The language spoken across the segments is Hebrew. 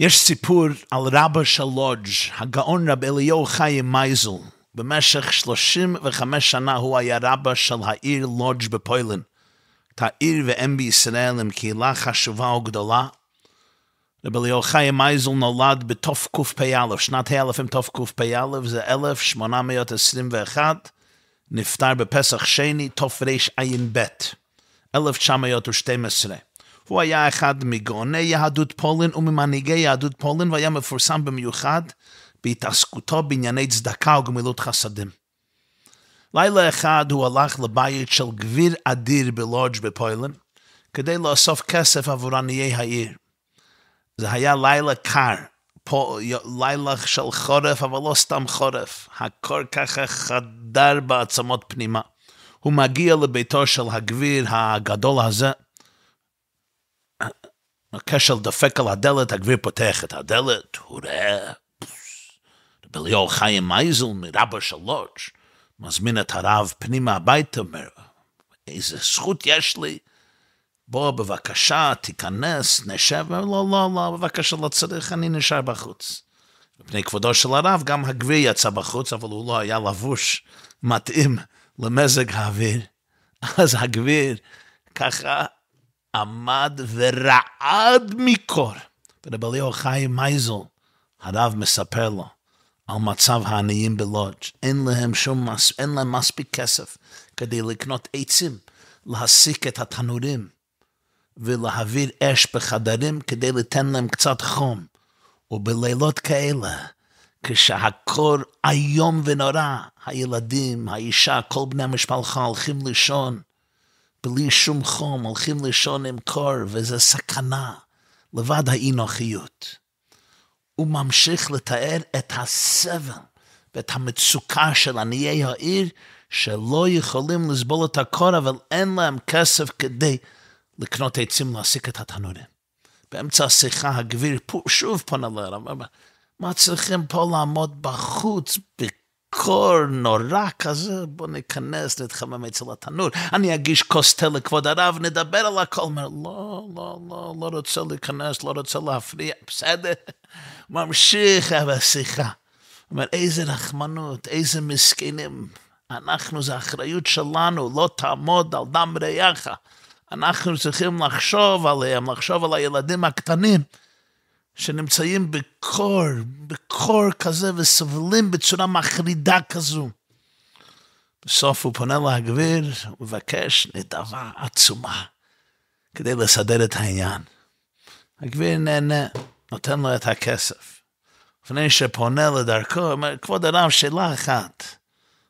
יש סיפור על רבא של לודג', הגאון רב אליהו חיים מייזל. במשך 35 שנה הוא היה רבא של העיר לודג' בפוילן. את העיר ואם בישראל עם קהילה חשובה וגדולה. רב אליהו חיים מייזל נולד בתקפ"א, שנת האלף עם תקפ"א, זה 1821, נפטר בפסח שני תרע"ב, 1912. הוא היה אחד מגאוני יהדות פולין וממנהיגי יהדות פולין והיה מפורסם במיוחד בהתעסקותו בענייני צדקה וגמילות חסדים. לילה אחד הוא הלך לבית של גביר אדיר בלודג' בפוילין כדי לאסוף כסף עבור עניי העיר. זה היה לילה קר, לילה של חורף, אבל לא סתם חורף. הקור ככה חדר בעצמות פנימה. הוא מגיע לביתו של הגביר הגדול הזה, הקשר דופק על הדלת, הגביר פותח את הדלת, הוא רואה, בליאור חיים מייזל מרבא שלוש, מזמין את הרב פנימה הביתה, אומר, איזה זכות יש לי, בוא בבקשה, תיכנס, נשב, לא, לא, לא, בבקשה, לא צריך, אני נשאר בחוץ. מפני כבודו של הרב, גם הגביר יצא בחוץ, אבל הוא לא היה לבוש מתאים למזג האוויר. אז הגביר ככה עמד ורעד מקור. אליהו חיים מייזל, הרב מספר לו על מצב העניים בלודג'. אין להם שום, מס, אין להם מספיק כסף כדי לקנות עצים, להסיק את התנורים ולהעביר אש בחדרים כדי לתן להם קצת חום. ובלילות כאלה, כשהקור איום ונורא, הילדים, האישה, כל בני המשפחה הולכים לישון, בלי שום חום, הולכים לישון עם קור, וזה סכנה, לבד האי-נוחיות. הוא ממשיך לתאר את הסבל ואת המצוקה של עניי העיר, שלא יכולים לסבול את הקור, אבל אין להם כסף כדי לקנות עצים להסיק את התנורים. באמצע השיחה הגביר שוב פונה לרב, מה צריכים פה לעמוד בחוץ קור נורא כזה, בוא ניכנס, נתחמם אצל התנור. אני אגיש כוס תה לכבוד הרב, נדבר על הכל. אומר, לא, לא, לא, לא רוצה להיכנס, לא רוצה להפריע, בסדר? ממשיך בשיחה. אומר, איזה רחמנות, איזה מסכנים. אנחנו, זו אחריות שלנו, לא תעמוד על דם רעיך. אנחנו צריכים לחשוב עליהם, לחשוב על הילדים הקטנים. שנמצאים בקור, בקור כזה וסובלים בצורה מחרידה כזו. בסוף הוא פונה להגביר ומבקש נדבה עצומה כדי לסדר את העניין. הגביר נהנה, נותן לו את הכסף. לפני שפונה לדרכו, אומר, כבוד הרב, שאלה אחת,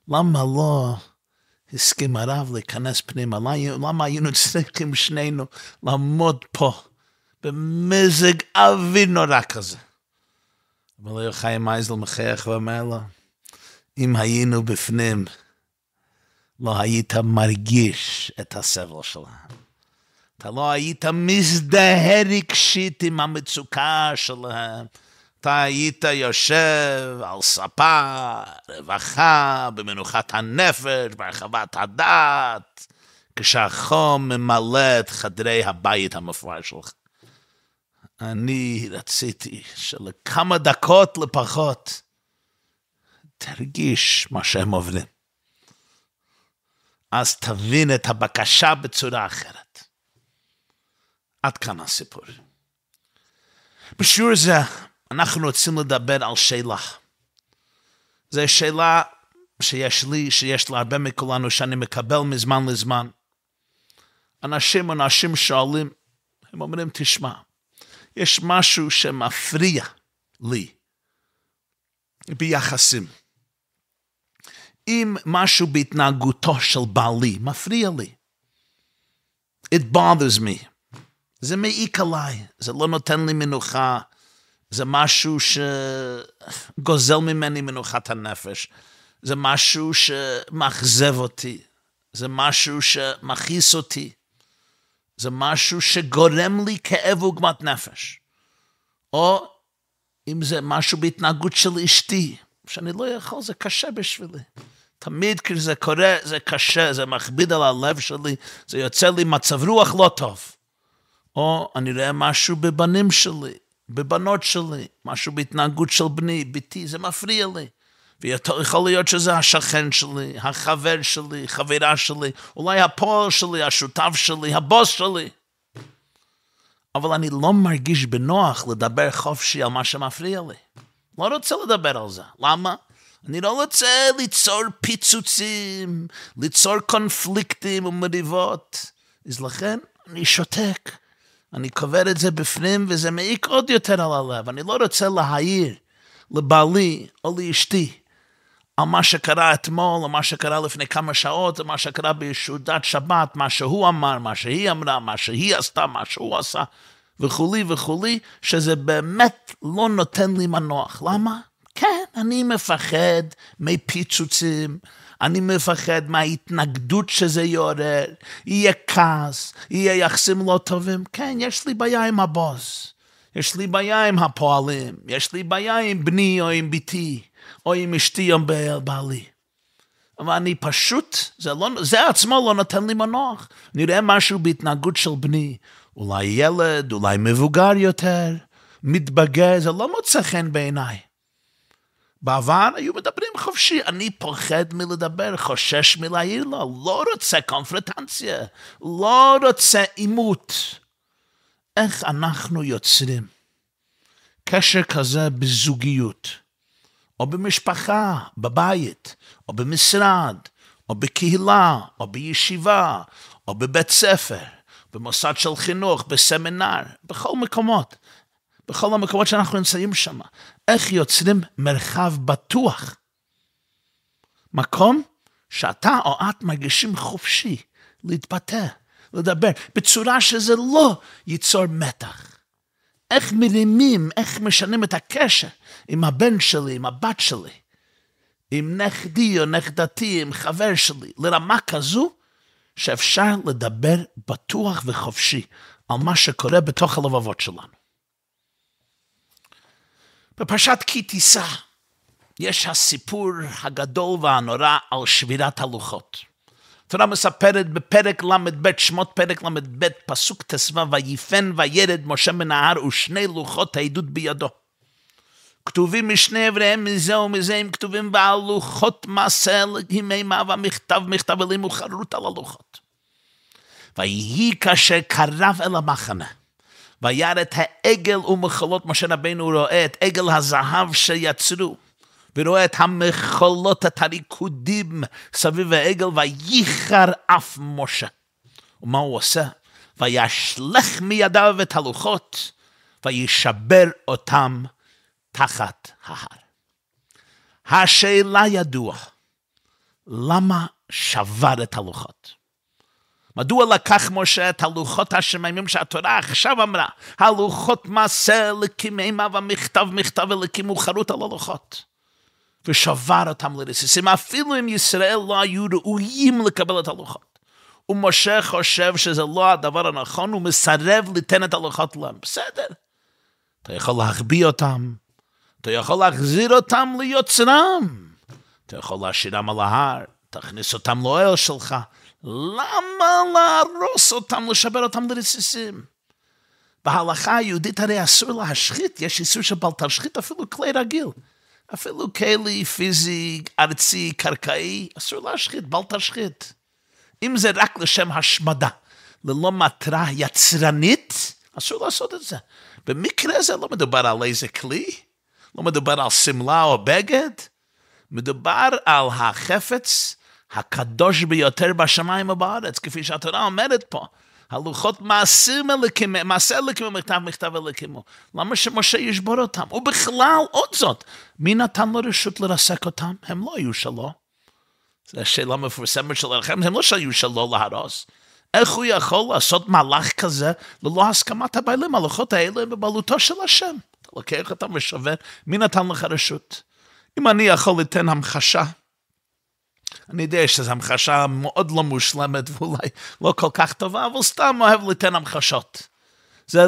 למה לא הסכים הרב להיכנס פנימה? למה היינו צריכים שנינו לעמוד פה? במזג אוויר נורא כזה. אבל לא חיים מייזל מחייך ואומר לו, אם היינו בפנים, לא היית מרגיש את הסבל שלהם. אתה לא היית מזדהה רגשית עם המצוקה שלהם. אתה היית יושב על ספה, רווחה, במנוחת הנפש, בהרחבת הדעת, כשהחום ממלא את חדרי הבית המפואר שלך. אני רציתי שלכמה דקות לפחות תרגיש מה שהם עוברים. אז תבין את הבקשה בצורה אחרת. עד כאן הסיפור. בשיעור זה אנחנו רוצים לדבר על שאלה. זו שאלה שיש לי, שיש להרבה מכולנו, שאני מקבל מזמן לזמן. אנשים, אנשים שואלים, הם אומרים, תשמע, יש משהו שמפריע לי ביחסים. אם משהו בהתנהגותו של בעלי מפריע לי, it bothers me, זה מעיק עליי, זה לא נותן לי מנוחה, זה משהו שגוזל ממני מנוחת הנפש, זה משהו שמאכזב אותי, זה משהו שמכעיס אותי. זה משהו שגורם לי כאב ועוגמת נפש. או אם זה משהו בהתנהגות של אשתי, שאני לא יכול, זה קשה בשבילי. תמיד כשזה קורה, זה קשה, זה מכביד על הלב שלי, זה יוצא לי מצב רוח לא טוב. או אני רואה משהו בבנים שלי, בבנות שלי, משהו בהתנהגות של בני, ביתי, זה מפריע לי. ויכול להיות שזה השכן שלי, החבר שלי, חברה שלי, אולי הפועל שלי, השותף שלי, הבוס שלי. אבל אני לא מרגיש בנוח לדבר חופשי על מה שמפריע לי. לא רוצה לדבר על זה. למה? אני לא רוצה ליצור פיצוצים, ליצור קונפליקטים ומריבות. אז לכן אני שותק. אני קובר את זה בפנים, וזה מעיק עוד יותר על הלב. אני לא רוצה להעיר לבעלי או לאשתי על מה שקרה אתמול, או מה שקרה לפני כמה שעות, או מה שקרה בישודת שבת, מה שהוא אמר, מה שהיא אמרה, מה שהיא עשתה, מה שהוא עשה, וכולי וכולי, שזה באמת לא נותן לי מנוח. למה? כן, אני מפחד מפיצוצים, אני מפחד מההתנגדות שזה יעורר, יהיה כעס, יהיה יחסים לא טובים. כן, יש לי בעיה עם הבוס, יש לי בעיה עם הפועלים, יש לי בעיה עם בני או עם בתי, או עם אשתי או בעלי. אבל אני פשוט, זה, לא, זה עצמו לא נותן לי מנוח. נראה משהו בהתנהגות של בני, אולי ילד, אולי מבוגר יותר, מתבגר, זה לא מוצא חן בעיניי. בעבר היו מדברים חופשי, אני פוחד מלדבר, חושש מלהעיר לו, לא רוצה קונפרטנציה, לא רוצה עימות. איך אנחנו יוצרים קשר כזה בזוגיות, או במשפחה, בבית, או במשרד, או בקהילה, או בישיבה, או בבית ספר, במוסד של חינוך, בסמינר, בכל מקומות. בכל המקומות שאנחנו נמצאים שם. איך יוצרים מרחב בטוח? מקום שאתה או את מרגישים חופשי להתבטא, לדבר, בצורה שזה לא ייצור מתח. איך מרימים, איך משנים את הקשר עם הבן שלי, עם הבת שלי, עם נכדי או נכדתי, עם חבר שלי, לרמה כזו שאפשר לדבר בטוח וחופשי על מה שקורה בתוך הלבבות שלנו. בפרשת כי תישא יש הסיפור הגדול והנורא על שבירת הלוחות. התורה מספרת בפרק ל"ב, שמות פרק ל"ב, פסוק ט"ו, ויפן וירד משה מן ההר ושני לוחות העדות בידו. כתובים משני עבריהם מזה ומזה הם כתובים והלוחות מעשה ימימה והמכתב מכתב אלים וחרוט על הלוחות. ויהי כאשר קרב אל המחנה. וירא את העגל ומחולות, משה רבנו רואה את עגל הזהב שיצרו, ורואה את המחולות, את הריקודים סביב העגל, וייחר אף משה. ומה הוא עושה? וישלך מידיו את הלוחות, וישבר אותם תחת ההר. השאלה ידוע, למה שבר את הלוחות? מדוע לקח משה את הלוחות השמיימים שהתורה עכשיו אמרה, הלוחות מעשה אלוקים אימה ומכתב מכתב אלוקים וחרוט על הלוחות. ושבר אותם לרסיסים, אפילו אם ישראל לא היו ראויים לקבל את הלוחות. ומשה חושב שזה לא הדבר הנכון, הוא מסרב ליתן את הלוחות להם. בסדר, אתה יכול להחביא אותם, אתה יכול להחזיר אותם ליוצרם, אתה יכול להשאירם על ההר, תכניס אותם לאוהל שלך, למה להרוס אותם, לשבר אותם לרסיסים? בהלכה היהודית הרי אסור להשחית, יש איסור של בל תשחית אפילו כלי רגיל. אפילו כלי פיזי, ארצי, קרקעי, אסור להשחית, בל תשחית. אם זה רק לשם השמדה, ללא מטרה יצרנית, אסור לעשות את זה. במקרה זה לא מדובר על איזה כלי, לא מדובר על שמלה או בגד, מדובר על החפץ הקדוש ביותר בשמיים ובארץ, כפי שהתורה אומרת פה. הלוחות מעשים אליקים, מעשה אליקים ומכתב מכתב אליקים. למה שמשה ישבור אותם? ובכלל, עוד זאת, מי נתן לו רשות לרסק אותם? הם לא היו שלו. זו שאלה מפורסמת של ערכם, הם לא שהיו שלו להרוס. איך הוא יכול לעשות מהלך כזה ללא הסכמת הבעלים? הלוחות האלה הם בבעלותו של השם. אתה לוקח אותם ושובר, מי נתן לך רשות? אם אני יכול ליתן המחשה אני יודע שזו המחשה מאוד לא מושלמת ואולי לא כל כך טובה, אבל סתם אוהב לתת המחשות. זה,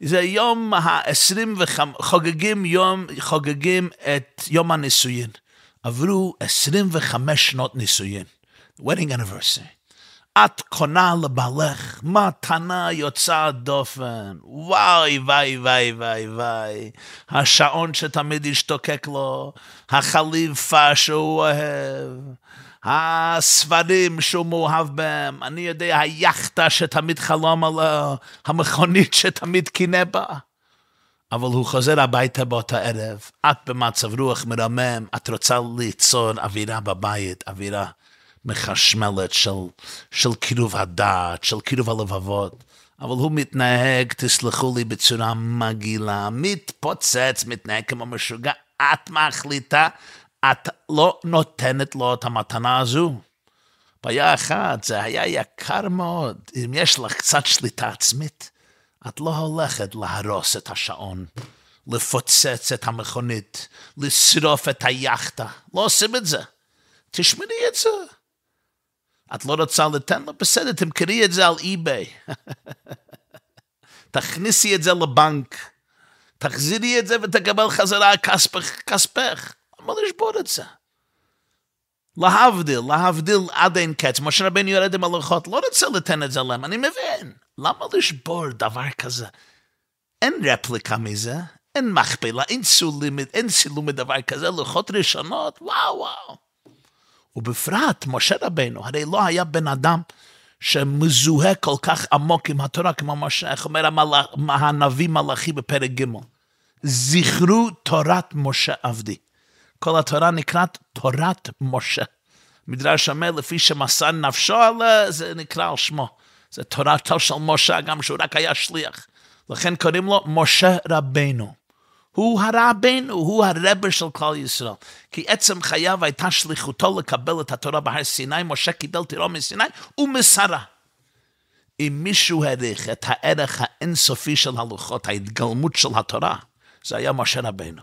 זה יום ה-25, חוגגים, יום, חוגגים את יום הנישואין. עברו 25 שנות נישואין, wedding anniversary. את קונה לבעלך מתנה יוצאת דופן. וואי, וואי, וואי, וואי, וואי. השעון שתמיד ישתוקק לו, החליפה שהוא אוהב, הספרים שהוא מאוהב בהם, אני יודע, היאכטה שתמיד חלום עליה, המכונית שתמיד קינא בה. אבל הוא חוזר הביתה באותה ערב, את במצב רוח מרמם, את רוצה ליצור אווירה בבית, אווירה מחשמלת של, של קירוב הדעת, של קירוב הלבבות. אבל הוא מתנהג, תסלחו לי, בצורה מגעילה, מתפוצץ, מתנהג כמו משוגע. את מחליטה, את לא נותנת לו את המתנה הזו. בעיה אחת, זה היה יקר מאוד. אם יש לך קצת שליטה עצמית, את לא הולכת להרוס את השעון, לפוצץ את המכונית, לשרוף את היאכטה. לא עושים את זה. תשמרי את זה. את לא רוצה לתן לו? בסדר, תמכרי את זה על אי-ביי. תכניסי את זה לבנק. תחזירי את זה ותקבל חזרה כספך. כספך. למה לשבור את זה? להבדיל, להבדיל עד אין קץ. משה רבנו יורד עם הלוחות, לא רוצה לתן את זה להם, אני מבין. למה לשבור דבר כזה? אין רפליקה מזה, אין מכפלה, אין סילום מדבר כזה, לוחות ראשונות, וואו וואו. ובפרט, משה רבנו, הרי לא היה בן אדם שמזוהה כל כך עמוק עם התורה כמו משה, איך אומר המלאך, הנביא מלאכי בפרק ג' זכרו תורת משה עבדי. כל התורה נקראת תורת משה. מדרש אומר, לפי שמסר נפשו עליה, זה נקרא על שמו. זה תורתו של משה, גם שהוא רק היה שליח. לכן קוראים לו משה רבנו. הוא הרבנו, הוא הרבר של כלל ישראל. כי עצם חייו הייתה שליחותו לקבל את התורה בהר סיני, משה קיבל תירו מסיני ומסרה. אם מישהו העריך את הערך האינסופי של הלוחות, ההתגלמות של התורה, זה היה משה רבנו.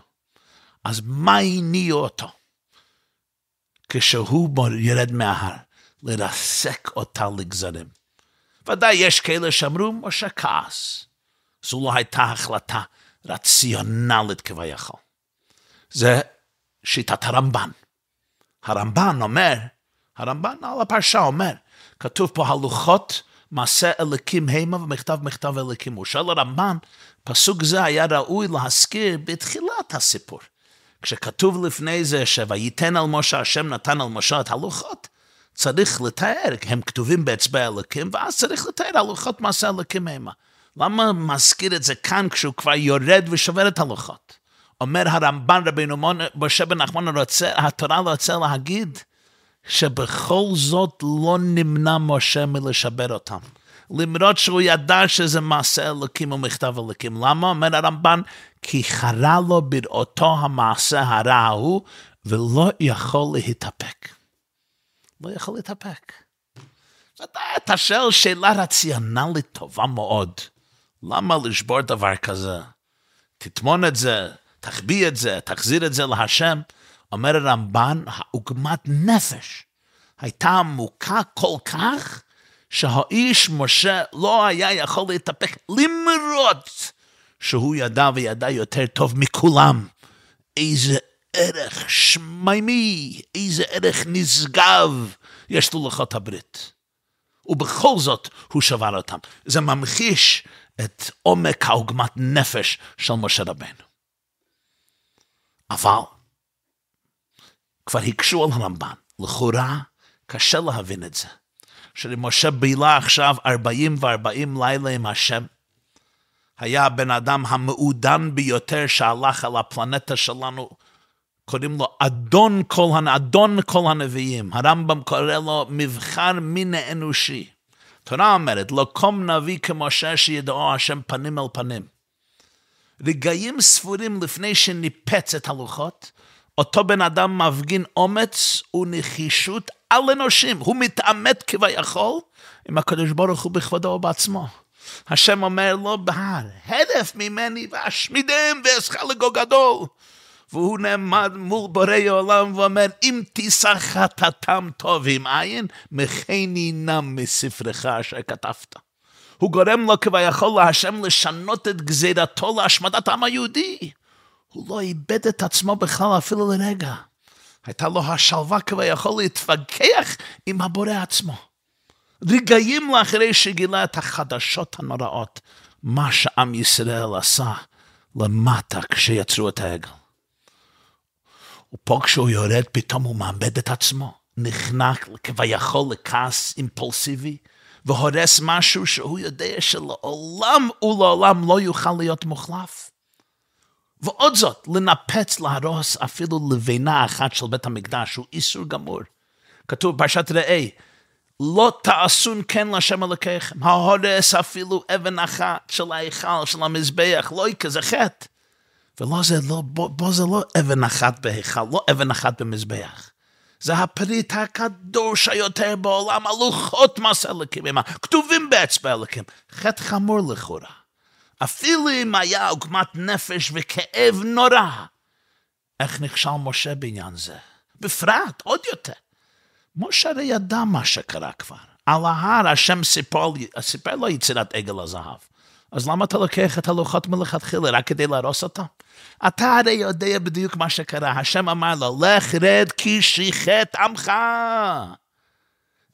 אז מה הניע אותו? כשהוא ירד מההר, לרסק אותה לגזרים. ודאי יש כאלה שאמרו, משה כעס. זו לא הייתה החלטה רציונלית כביכול. זה שיטת הרמב"ן. הרמב"ן אומר, הרמב"ן על הפרשה אומר, כתוב פה הלוחות מעשה אליקים המה ומכתב מכתב אליקים. הוא שואל הרמב"ן, פסוק זה היה ראוי להזכיר בתחילת הסיפור. כשכתוב לפני זה שויתן על משה, השם נתן על משה את הלוחות, צריך לתאר, הם כתובים באצבע אלוקים, ואז צריך לתאר הלוחות מעשה אלוקים המה. למה מזכיר את זה כאן כשהוא כבר יורד ושובר את הלוחות? אומר הרמב"ן רבינו משה בן נחמן התורה רוצה להגיד שבכל זאת לא נמנע משה מלשבר אותם. למרות שהוא ידע שזה מעשה אלוקים ומכתב אלוקים. למה? אומר הרמב"ן, כי חרה לו בראותו המעשה הרע ההוא, ולא יכול להתאפק. לא יכול להתאפק. אתה שואל שאלה רציונלית טובה מאוד. למה לשבור דבר כזה? תטמון את זה, תחביא את זה, תחזיר את זה להשם. אומר הרמב"ן, העוגמת נפש הייתה עמוקה כל כך, שהאיש משה לא היה יכול להתאפק למרות שהוא ידע וידע יותר טוב מכולם איזה ערך שמימי, איזה ערך נשגב יש ללוחות הברית. ובכל זאת הוא שבר אותם. זה ממחיש את עומק העוגמת נפש של משה רבנו. אבל כבר הקשו על הרמב"ן, לכאורה קשה להבין את זה. שמשה בילה עכשיו 40 ו-40 לילה עם השם. היה הבן אדם המעודן ביותר שהלך על הפלנטה שלנו, קוראים לו אדון כל, אדון כל הנביאים. הרמב"ם קורא לו מבחר מין האנושי. תורה אומרת, לא קום נביא כמשה שידעו השם פנים אל פנים. רגעים ספורים לפני שניפץ את הלוחות, אותו בן אדם מפגין אומץ ונחישות על אנושים. הוא מתעמת כביכול עם הקדוש ברוך הוא בכבודו ובעצמו. השם אומר לו בהר, הדף ממני ואשמידם ואסחה לגו גדול. והוא נעמד מול בורא עולם ואומר, אם תישא חטאתם טוב עם עין, מחני נם מספרך אשר כתבת. הוא גורם לו כביכול להשם לשנות את גזירתו להשמדת העם היהודי. הוא לא איבד את עצמו בכלל אפילו לרגע. הייתה לו השלווה כביכול להתווכח עם הבורא עצמו. רגעים לאחרי שגילה את החדשות הנוראות, מה שעם ישראל עשה למטה כשיצרו את העגל. ופה כשהוא יורד, פתאום הוא מאבד את עצמו, נחנק כביכול לכעס אימפולסיבי, והורס משהו שהוא יודע שלעולם ולעולם לא יוכל להיות מוחלף. ועוד זאת, לנפץ, להרוס אפילו לבנה אחת של בית המקדש, הוא איסור גמור. כתוב בפרשת ראה, לא תעשון כן להשם אלוקיכם, ההורס אפילו אבן אחת של ההיכל, של המזבח, לא יקה, זה חטא. ולא זה לא, בוא, בוא זה לא אבן אחת בהיכל, לא אבן אחת במזבח. זה הפריט הקדוש היותר בעולם, הלוחות מס אלוקים, הם הכתובים באצבע אלוקים. חטא חמור לכאורה. אפילו אם היה עוגמת נפש וכאב נורא, איך נכשל משה בעניין זה? בפרט, עוד יותר. משה הרי ידע מה שקרה כבר. על ההר השם סיפר, סיפר לו יצירת עגל הזהב. אז למה אתה לוקח את הלוחות מלכתחילה רק כדי להרוס אותם? אתה הרי יודע בדיוק מה שקרה. השם אמר לו, לך רד כי שיחת עמך.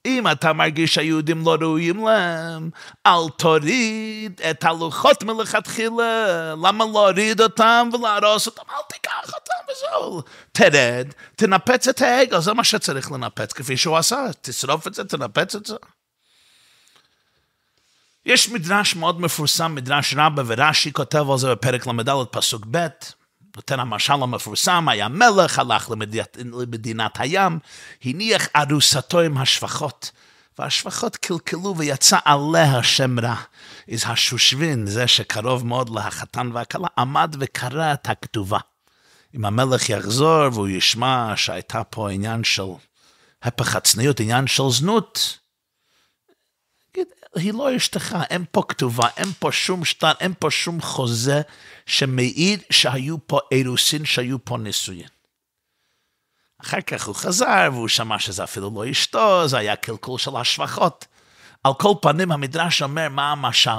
אם אתה מרגיש שהיהודים לא ראויים להם, אל תוריד את הלוחות מלכתחילה. למה להוריד אותם ולהרוס אותם? אל תיקח אותם וזהו. תרד, תנפץ את העגל, זה מה שצריך לנפץ, כפי שהוא עשה. תשרוף את זה, תנפץ את זה. יש מדרש מאוד מפורסם, מדרש רבה ורש"י כותב על זה בפרק ל"ד פסוק ב', נותן המשל המפורסם, היה מלך, הלך למדינת, למדינת הים, הניח ארוסתו עם השפחות, והשפחות קלקלו ויצא עליה שם רע. אז השושבין, זה שקרוב מאוד לחתן והכלה, עמד וקרא את הכתובה. אם המלך יחזור והוא ישמע שהייתה פה עניין של הפך הצניעות, עניין של זנות, היא לא אשתך, אין פה כתובה, אין פה שום שטר, אין פה שום חוזה שמעיד שהיו פה אירוסין, שהיו פה נישואין. אחר כך הוא חזר והוא שמע שזה אפילו לא אשתו, זה היה קלקול של השפחות. על כל פנים המדרש אומר מה המשל?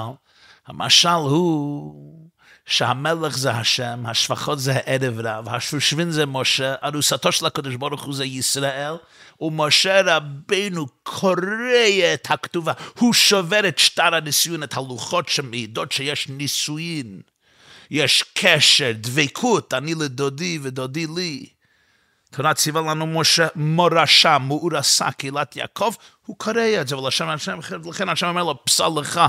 המשל הוא שהמלך זה השם, השפחות זה הערב רב, השושבין זה משה, ארוסתו של הקדוש ברוך הוא זה ישראל, ומשה רבינו קורא את הכתובה, הוא שובר את שטר הנישואין, את הלוחות שמעידות שיש נישואין, יש קשר, דבקות, אני לדודי ודודי לי. תורה ציווה לנו משה מורשה, מאורסה, קהילת יעקב, הוא קורא את זה, ולשם השם, לכן השם אומר לו, פסל לך,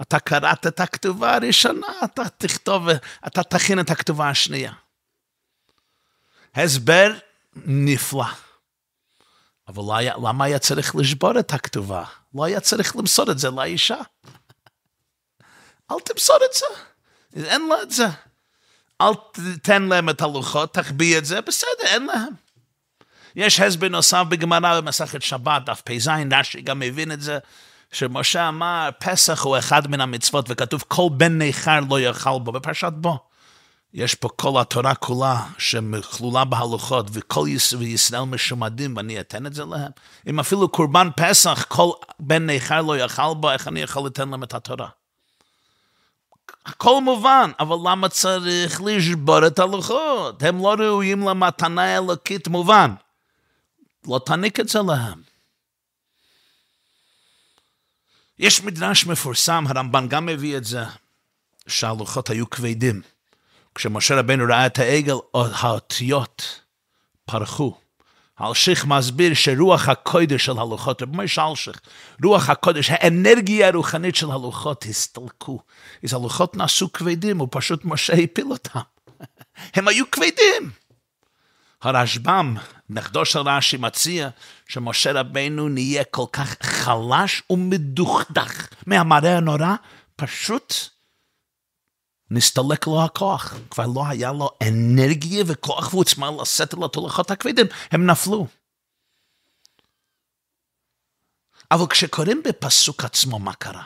אתה קראת את הכתובה הראשונה, אתה תכתוב, אתה תכין את הכתובה השנייה. הסבר נפלא. אבל לא היה, למה היה צריך לשבור את הכתובה? לא היה צריך למסור את זה לאישה. אל תמסור את זה, אין לה את זה. אל תתן להם את הלוחות, תחביא את זה, בסדר, אין להם. יש הסבר נוסף בגמרא במסכת שבת, דף פ"ז, רש"י גם מבין את זה, שמשה אמר, פסח הוא אחד מן המצוות, וכתוב, כל בן ניכר לא יאכל בו, בפרשת בו. יש פה כל התורה כולה שכלולה בהלוכות, וכל ישראל משומדים, ואני אתן את זה להם. אם אפילו קורבן פסח, כל בן ניכר לא יאכל בו, איך אני יכול לתת להם את התורה? הכל מובן, אבל למה צריך לשבור את הלוחות? הם לא ראויים למתנה אלוקית מובן. לא תעניק את זה להם. יש מדרש מפורסם, הרמב"ן גם מביא את זה, שהלוחות היו כבדים. כשמשה רבנו ראה את העגל, האותיות פרחו. אלשיך מסביר שרוח הקודש של הלוחות, רב משה אלשיך, רוח הקודש, האנרגיה הרוחנית של הלוחות הסתלקו. אז הלוחות נעשו כבדים, ופשוט משה הפיל אותם. הם היו כבדים. הרשב"ם, נכדו של רש"י, מציע שמשה רבנו נהיה כל כך חלש ומדוכדך מהמראה הנורא, פשוט נסתלק לו הכוח. כבר לא היה לו אנרגיה וכוח ועוצמה לשאת על התולכות הכבדים, הם נפלו. אבל כשקוראים בפסוק עצמו, מה קרה?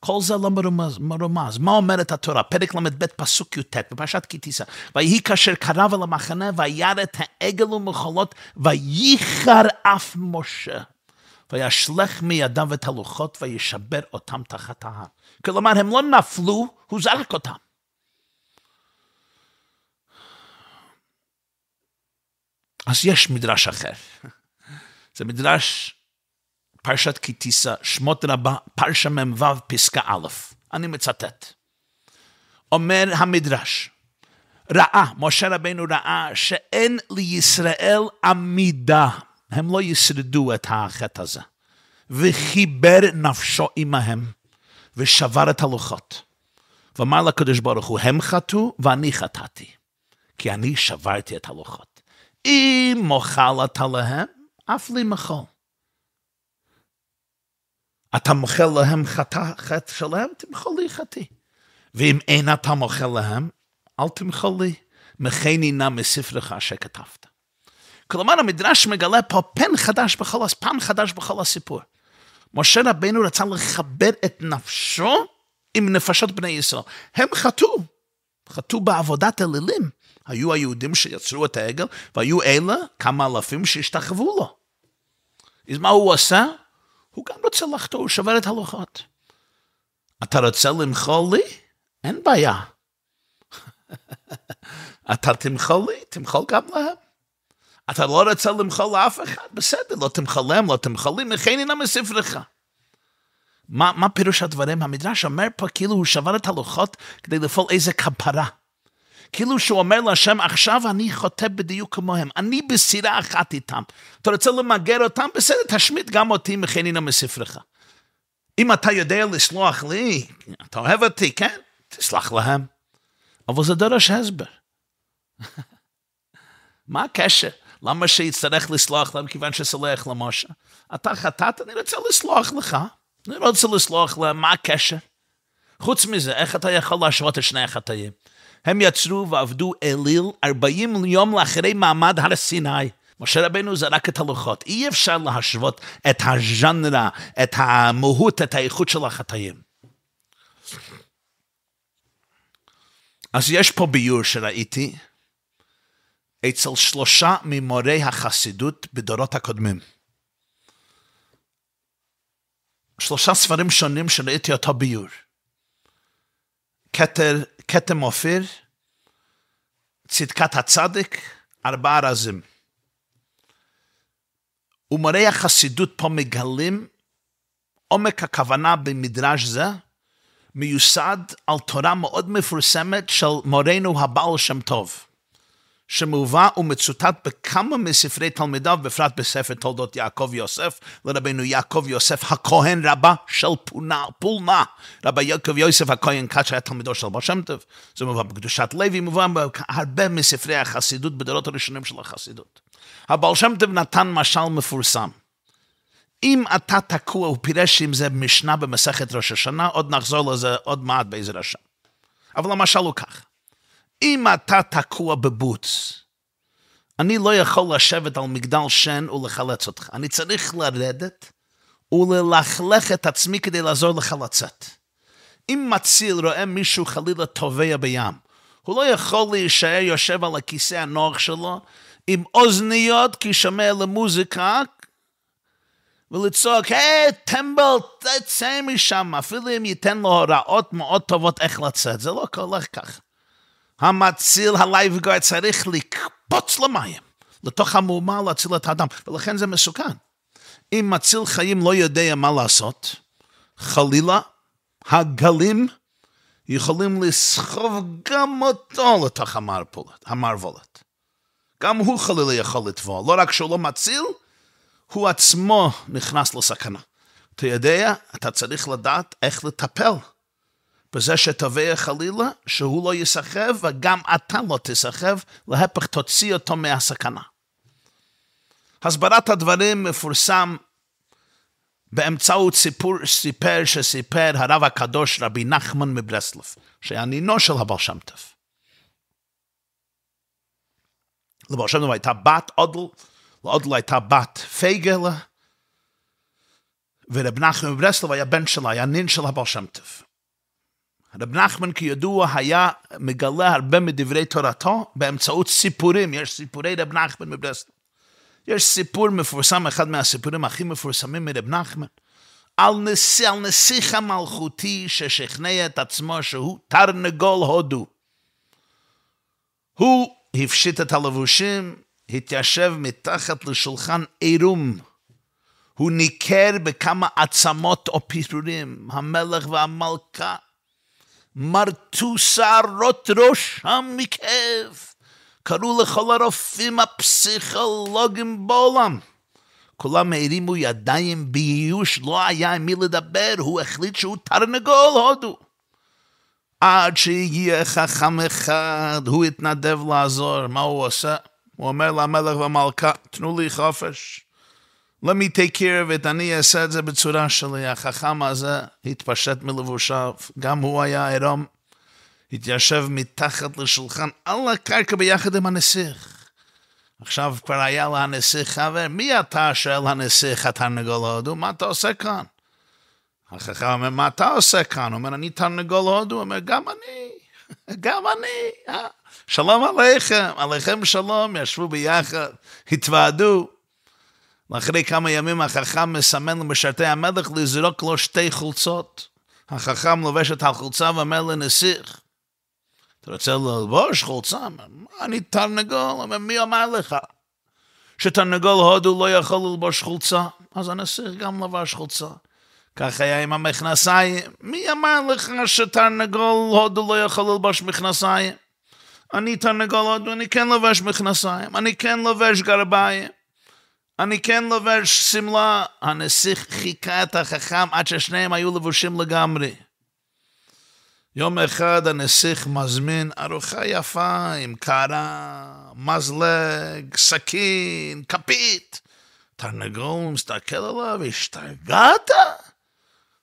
כל זה לא מרומז, מרומז. מה אומרת התורה? פרק ל"ב פסוק י"ט בפרשת כי תישא. ויהי כאשר קרב אל המחנה וירא את העגל ומחולות וייחר אף משה. וישלך מידיו את הלוחות וישבר אותם תחת ההר. כלומר, הם לא נפלו, הוא זרק אותם. אז יש מדרש אחר. זה מדרש פרשת כי תישא, שמות רבה, פרשה מ"ו, פסקה א', אני מצטט. אומר המדרש, ראה, משה רבנו ראה שאין לישראל עמידה, הם לא ישרדו את החטא הזה, וחיבר נפשו עמהם, ושבר את הלוחות. ואמר לקדוש ברוך הוא, הם חטאו ואני חטאתי, כי אני שברתי את הלוחות. אם מוחל אתה להם, אף לי מחול. אתה מוחל להם חטא, חטא שלהם, תמחול לי חטאי. ואם אין אתה מוחל להם, אל תמחול לי, מכני נא מספרך שכתבת. כלומר, המדרש מגלה פה פן חדש בכל, פן חדש בכל הסיפור. משה רבנו רצה לכבד את נפשו עם נפשות בני ישראל. הם חטאו, חטאו בעבודת אלילים. היו היהודים שיצרו את העגל, והיו אלה, כמה אלפים שהשתחוו לו. אז מה הוא עשה? הוא גם רוצה לחטוא, הוא שובר את הלוחות. אתה רוצה למחול לי? אין בעיה. אתה תמחול לי, תמחול גם להם. אתה לא רוצה למחול לאף אחד? בסדר, לא תמחול להם, לא לי, מכני נא מספרך. מה, מה פירוש הדברים? המדרש אומר פה כאילו הוא שבר את הלוחות כדי לפעול איזה כפרה. כאילו שהוא אומר להשם, עכשיו אני חוטא בדיוק כמוהם, אני בסירה אחת איתם. אתה רוצה למגר אותם? בסדר, תשמיט גם אותי מחנינה מספרך. אם אתה יודע לסלוח לי, אתה אוהב אותי, כן? תסלח להם. אבל זה דורש הסבר. מה הקשר? למה שיצטרך לסלוח להם כיוון שסולח למשה? אתה חטאת, אני רוצה לסלוח לך. אני רוצה לסלוח להם, מה הקשר? חוץ מזה, איך אתה יכול להשוות את שני החטאים? הם יצרו ועבדו אליל 40 יום לאחרי מעמד הר סיני. משה רבנו זרק את הלוחות. אי אפשר להשוות את הז'אנרה, את המהות, את האיכות של החטאים. אז יש פה ביור שראיתי אצל שלושה ממורי החסידות בדורות הקודמים. שלושה ספרים שונים שראיתי אותו ביור. כתר, כתם אופיר, צדקת הצדיק, ארבעה רזים. ומורי החסידות פה מגלים עומק הכוונה במדרש זה, מיוסד על תורה מאוד מפורסמת של מורנו הבעל שם טוב. שמובא ומצוטט בכמה מספרי תלמידיו, בפרט בספר תולדות יעקב יוסף, לרבנו יעקב יוסף הכהן רבה של פונה, פולמה, רבי יעקב יוסף הכהן כת שהיה תלמידו של בר שם טוב, זה מובא בקדושת לוי, מובא בהרבה מספרי החסידות, בדורות הראשונים של החסידות. הבעל שם טוב נתן משל מפורסם. אם אתה תקוע, הוא פירש עם זה משנה במסכת ראש השנה, עוד נחזור לזה עוד מעט בעזר השם. אבל המשל הוא כך. אם אתה תקוע בבוץ, אני לא יכול לשבת על מגדל שן ולחלץ אותך. אני צריך לרדת וללכלך את עצמי כדי לעזור לך לצאת. אם מציל רואה מישהו חלילה טובע בים, הוא לא יכול להישאר יושב על הכיסא הנוח שלו עם אוזניות כי שומע למוזיקה ולצעוק, היי, טמבל, תצא משם, אפילו אם ייתן לו הוראות מאוד טובות איך לצאת. זה לא הולך ככה. המציל ה lifeguard צריך לקפוץ למים, לתוך המהומה להציל את האדם, ולכן זה מסוכן. אם מציל חיים לא יודע מה לעשות, חלילה, הגלים יכולים לסחוב גם אותו לתוך המערפולת, המערבולת. גם הוא חלילה יכול לטבוע, לא רק שהוא לא מציל, הוא עצמו נכנס לסכנה. אתה יודע, אתה צריך לדעת איך לטפל בזה שתובע חלילה, שהוא לא ייסחב וגם אתה לא תיסחב, להפך תוציא אותו מהסכנה. הסברת הדברים מפורסם באמצעות סיפור סיפר שסיפר הרב הקדוש רבי נחמן מברסלב, שהיה נינו של הבעל שם טוב. לבעל שם טוב הייתה בת עודל, לעודל הייתה בת פייגלה, ורב נחמן מברסלב היה בן שלה, היה נין של הבעל שם טוב. רב נחמן כידוע היה מגלה הרבה מדברי תורתו באמצעות סיפורים, יש סיפורי רב נחמן מברסלב. יש סיפור מפורסם, אחד מהסיפורים הכי מפורסמים מרב נחמן, על, נשיא, על נסיך המלכותי ששכנע את עצמו שהוא תרנגול הודו. הוא הפשיט את הלבושים, התיישב מתחת לשולחן עירום. הוא ניכר בכמה עצמות או פירורים, המלך והמלכה מרטו שערות ראשם מכאב, קראו לכל הרופאים הפסיכולוגים בעולם. כולם הרימו ידיים בייאוש, לא היה עם מי לדבר, הוא החליט שהוא תרנגול הודו. עד שהגיע חכם אחד, הוא התנדב לעזור, מה הוא עושה? הוא אומר למלך והמלכה, תנו לי חופש. Let me take care of it, אני אעשה את זה בצורה שלי. החכם הזה התפשט מלבושיו, גם הוא היה עירום, התיישב מתחת לשולחן על הקרקע ביחד עם הנסיך. עכשיו כבר היה לנסיך חבר, מי אתה? שואל הנסיך התרנגול הודו, מה אתה עושה כאן? החכם אומר, מה אתה עושה כאן? הוא אומר, אני תרנגול הודו, הוא אומר, גם אני, גם אני. אה? שלום עליכם, עליכם שלום, ישבו ביחד, התוועדו. ואחרי כמה ימים החכם מסמן למשרתי המלך לזרוק לו שתי חולצות. החכם לובש את החולצה ואומר לנסיך, אתה רוצה ללבוש חולצה? אני תרנגול. מי אמר לך? שתרנגול הודו לא יכול ללבוש חולצה? אז הנסיך גם לבש חולצה. כך היה עם המכנסיים. מי אמר לך שתרנגול הודו לא יכול ללבוש מכנסיים? אני תרנגול הודו, אני כן לובש מכנסיים, אני כן לובש גרביים. אני כן לובש שמלה. הנסיך חיכה את החכם עד ששניהם היו לבושים לגמרי. יום אחד הנסיך מזמין ארוחה יפה עם קערה, מזלג, סכין, כפית. תרנגול מסתכל עליו, השתגעת?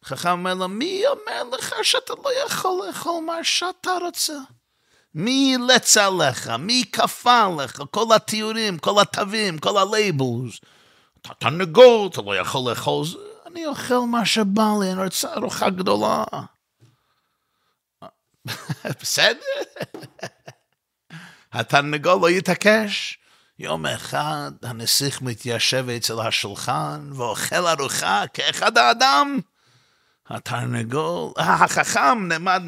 חכם אומר לו, מי אומר לך שאתה לא יכול לאכול מה שאתה רוצה? מי אילץ עליך? מי כפה עליך? כל התיאורים, כל התווים, כל ה labels. אתה תרנגול, אתה לא יכול לאכול זה. אני אוכל מה שבא לי, אני רוצה ארוחה גדולה. בסדר? התרנגול לא יתעקש. יום אחד הנסיך מתיישב אצל השולחן ואוכל ארוחה כאחד האדם. התרנגול, החכם נעמד,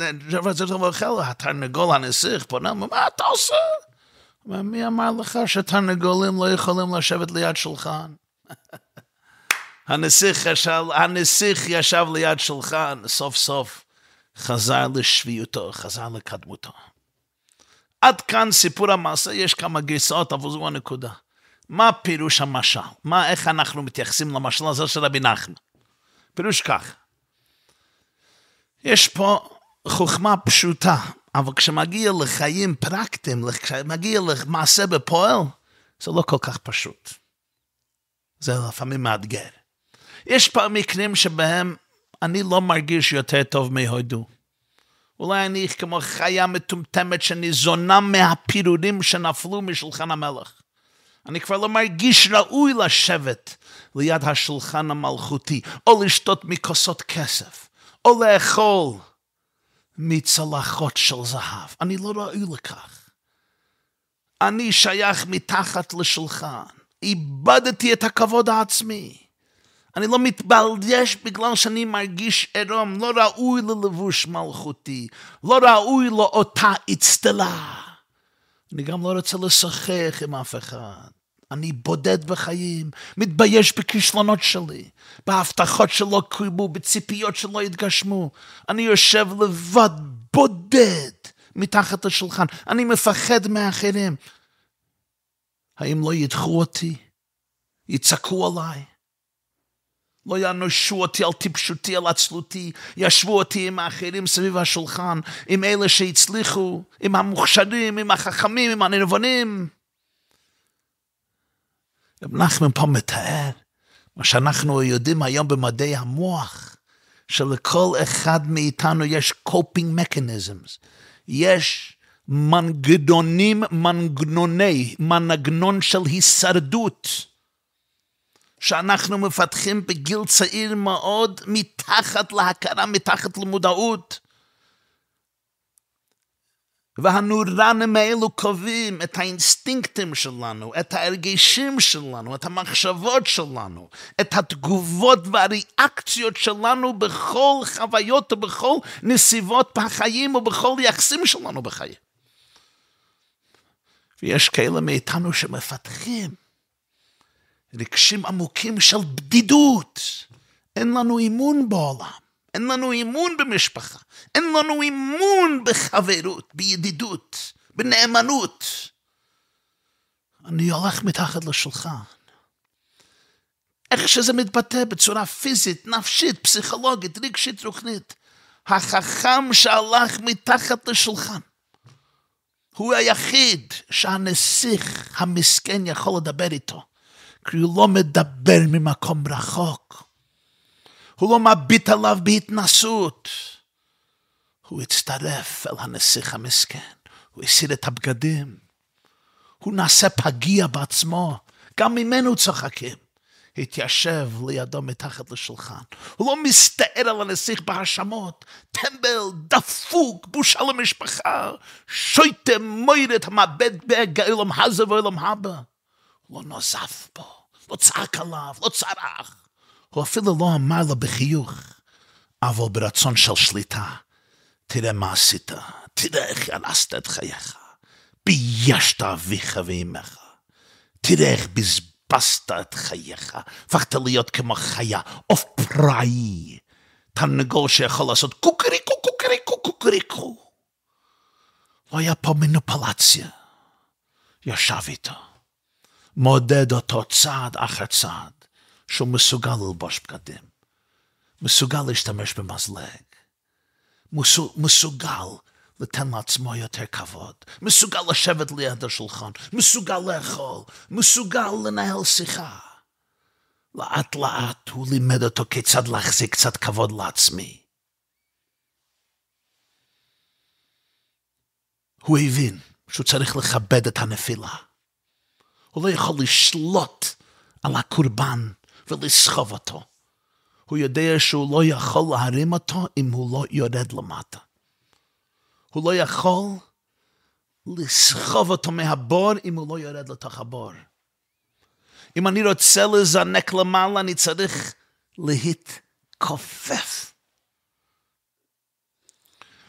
התרנגול הנסיך פונה, מה אתה עושה? מי אמר לך שתרנגולים לא יכולים לשבת ליד שולחן? הנסיך ישב, הנסיך ישב ליד שולחן, סוף סוף חזר לשביעותו, חזר לקדמותו. עד כאן סיפור המעשה, יש כמה גרסאות, אבל זו הנקודה. מה פירוש המשל? מה, איך אנחנו מתייחסים למשל הזה של רבי נחמן? פירוש כך, יש פה חוכמה פשוטה, אבל כשמגיע לחיים פרקטיים, כשמגיע למעשה בפועל, זה לא כל כך פשוט. זה לפעמים מאתגר. יש פה מקרים שבהם אני לא מרגיש יותר טוב מהודו. אולי אני כמו חיה מטומטמת שניזונה מהפירורים שנפלו משולחן המלך. אני כבר לא מרגיש ראוי לשבת ליד השולחן המלכותי, או לשתות מכוסות כסף, או לאכול מצלחות של זהב. אני לא ראוי לכך. אני שייך מתחת לשולחן. איבדתי את הכבוד העצמי. אני לא מתבלש בגלל שאני מרגיש עירום, לא ראוי ללבוש מלכותי, לא ראוי לאותה אצטלה. אני גם לא רוצה לשחק עם אף אחד. אני בודד בחיים, מתבייש בכישלונות שלי, בהבטחות שלא קוימו, בציפיות שלא התגשמו. אני יושב לבד, בודד, מתחת לשולחן. אני מפחד מאחרים. האם לא ידחו אותי? יצעקו עליי? לא יענשו אותי על טיפשותי, על עצלותי, ישבו אותי עם האחרים סביב השולחן, עם אלה שהצליחו, עם המוכשרים, עם החכמים, עם הנבונים. רב נחמן פה מתאר מה שאנחנו יודעים היום במדעי המוח, שלכל אחד מאיתנו יש coping mechanisms, יש מנגנונים, מנגנוני, מנגנון של הישרדות. שאנחנו מפתחים בגיל צעיר מאוד, מתחת להכרה, מתחת למודעות. והנורנים האלו קובעים את האינסטינקטים שלנו, את ההרגשים שלנו, את המחשבות שלנו, את התגובות והריאקציות שלנו בכל חוויות ובכל נסיבות בחיים ובכל יחסים שלנו בחיים. ויש כאלה מאיתנו שמפתחים רגשים עמוקים של בדידות. אין לנו אמון בעולם, אין לנו אמון במשפחה, אין לנו אמון בחברות, בידידות, בנאמנות. אני הולך מתחת לשולחן. איך שזה מתבטא בצורה פיזית, נפשית, פסיכולוגית, רגשית, רוחנית. החכם שהלך מתחת לשולחן. הוא היחיד שהנסיך המסכן יכול לדבר איתו, כי הוא לא מדבר ממקום רחוק. הוא לא מביט עליו בהתנסות. הוא הצטרף אל הנסיך המסכן, הוא הסיר את הבגדים. הוא נעשה פגיע בעצמו, גם ממנו צוחקים. התיישב לידו מתחת לשולחן. הוא לא מסתער על הנסיך בהאשמות. טמבל, דפוק, בושה למשפחה, שויטה מוירת המאבד בעולם הזה ועולם הבא. הוא לא נוזף בו, לא צעק עליו, לא צרח. הוא אפילו לא אמר לו בחיוך, אבל ברצון של שליטה. תראה מה עשית, תראה איך הרסת את חייך. ביישת אביך ואימך. תראה איך בזבזת. את חייך, הפכת להיות כמו חיה, עוף פראי, תרנגול שיכול לעשות קוקריקו, קוקריקו, קוקריקו. לא היה פה מנופלציה. ישב איתו, מודד אותו צעד אחר צעד, שהוא מסוגל ללבוש בגדים, מסוגל להשתמש במזלג, מסוגל לתן לעצמו יותר כבוד, מסוגל לשבת ליד השולחן, מסוגל לאכול, מסוגל לנהל שיחה. לאט לאט הוא לימד אותו כיצד להחזיק קצת כבוד לעצמי. הוא הבין שהוא צריך לכבד את הנפילה. הוא לא יכול לשלוט על הקורבן ולסחוב אותו. הוא יודע שהוא לא יכול להרים אותו אם הוא לא יורד למטה. הוא לא יכול לסחוב אותו מהבור אם הוא לא יורד לתוך הבור. אם אני רוצה לזנק למעלה, אני צריך להתכופף.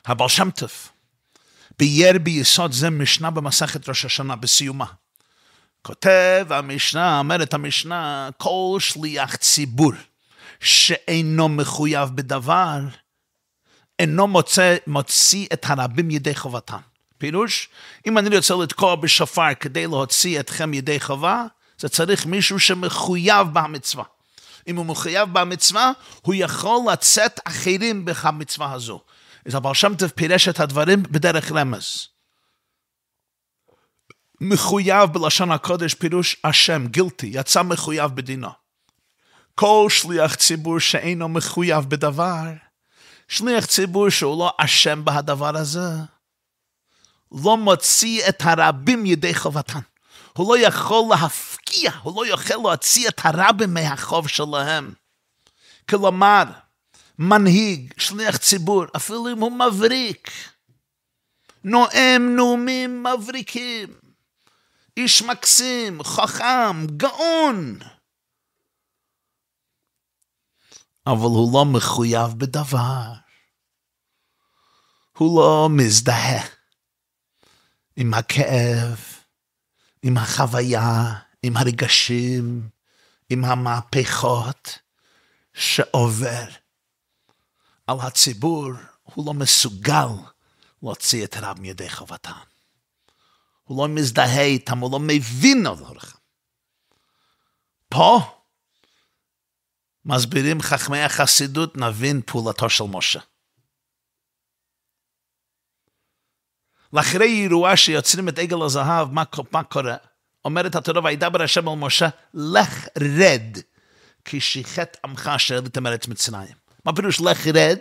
הבעל שם טוב בייר ביסוד זה משנה במסכת ראש השנה בסיומה. כותב המשנה, אומרת המשנה, כל שליח ציבור שאינו מחויב בדבר, אינו מוצא, מוציא את הרבים ידי חובתם. פירוש, אם אני רוצה לתקוע בשופר כדי להוציא אתכם ידי חובה, זה צריך מישהו שמחויב במצווה. אם הוא מחויב במצווה, הוא יכול לצאת אחרים במצווה הזו. אז הבעל שם טוב פירש את הדברים בדרך רמז. מחויב בלשון הקודש פירוש השם, גילטי, יצא מחויב בדינו. כל שליח ציבור שאינו מחויב בדבר, שליח ציבור שהוא לא אשם בהדבר הזה, לא מוציא את הרבים ידי חובתן. הוא לא יכול להפקיע, הוא לא יכול להוציא את הרבים מהחוב שלהם. כלומר, מנהיג, שליח ציבור, אפילו אם הוא מבריק, נואם נאומים מבריקים, איש מקסים, חכם, גאון, אבל הוא לא מחויב בדבר. הוא לא מזדהה עם הכאב, עם החוויה, עם הרגשים, עם המהפכות שעובר על הציבור, הוא לא מסוגל להוציא את הרב מידי חובתם. הוא לא מזדהה איתם, הוא לא מבין על אורכם. פה, מסבירים חכמי החסידות, נבין פעולתו של משה. לאחרי אירוע שיוצרים את עגל הזהב, מה, מה קורה? אומרת התורה, וידבר השם על משה, לך רד, כי שיחת עמך אשר עליתם ארץ מצרים. מה פירוש לך רד?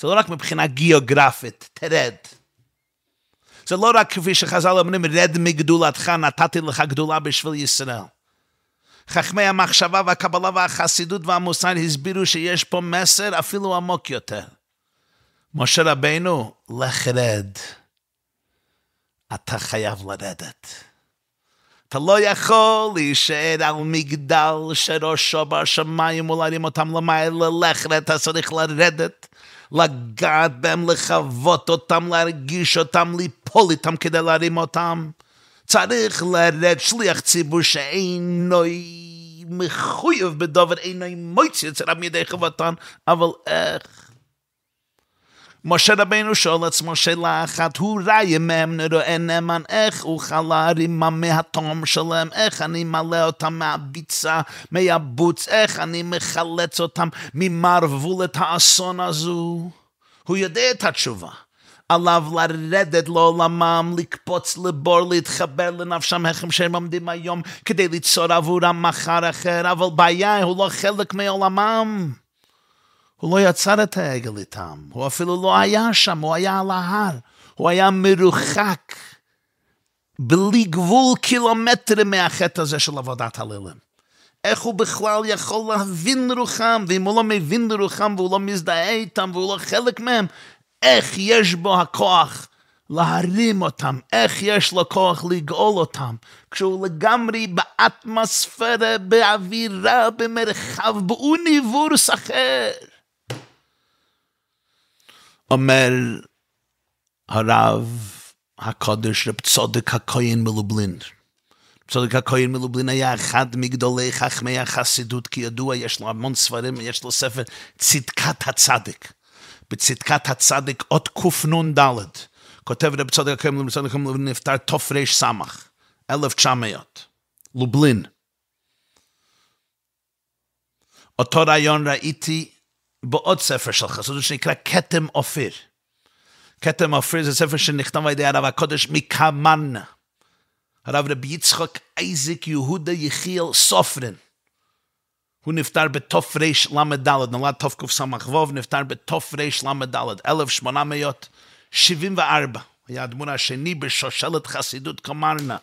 זה לא רק מבחינה גיאוגרפית, תרד. זה לא רק כפי שחז"ל אומרים, רד מגדולתך, נתתי לך גדולה בשביל ישראל. חכמי המחשבה והקבלה והחסידות והמוסר הסבירו שיש פה מסר אפילו עמוק יותר. משה רבנו, לך רד. אתה חייב לרדת. אתה לא יכול להישאר על מגדל שראשו בשמיים ולהרים אותם למעלה, לך רד, אתה צריך לרדת, לגעת בהם, לחוות אותם, להרגיש אותם, ליפול איתם כדי להרים אותם. צריך לרד שליח ציבור שאינו מחויב בדבר איני מויצי אצל רב ידי חובתן, אבל איך? משה רבינו שואל עצמו שאלה אחת, הוא ראי מהם נראה נאמן, איך אוכל להרימה מהתום שלהם, איך אני מלא אותם מהביצה, מהבוץ, איך אני מחלץ אותם ממערבולת האסון הזו. הוא יודע את התשובה. עליו לרדת לעולמם, לקפוץ לבור, להתחבר לנפשם, איך שהם עומדים היום, כדי ליצור עבורם מחר אחר, אבל בעיה, הוא לא חלק מעולמם. הוא לא יצר את העגל איתם, הוא אפילו לא היה שם, הוא היה על ההר, הוא היה מרוחק, בלי גבול קילומטרים מהחטא הזה של עבודת הלילים. איך הוא בכלל יכול להבין לרוחם, ואם הוא לא מבין לרוחם והוא לא מזדהה איתם והוא לא חלק מהם, איך יש בו הכוח להרים אותם, איך יש לו כוח לגאול אותם, כשהוא לגמרי באטמוספירה, באווירה, במרחב, באוניבורס אחר. אומר הרב הקודש רב צודק הכהן מלובלין. צודק הכהן מלובלין היה אחד מגדולי חכמי החסידות, כי ידוע, יש לו המון ספרים, יש לו ספר צדקת הצדק. בצדקת הצדק, אות קנ"ד, כותב רב צודק הכהן מלובלין, צודק הכהן מלובלין נפטר תר"ס, 1900, לובלין. אותו רעיון ראיתי בעוד ספר של חסידות שנקרא כתם אופיר. כתם אופיר זה ספר שנכתב על ידי הרב הקודש מקמנה. הרב רבי יצחק אייזיק יהודה יחיאל סופרן. הוא נפטר בתרל"ד, נולד תקס"ו, נפטר בתרל"ד, 1874. היה הדמון השני בשושלת חסידות קמרנה.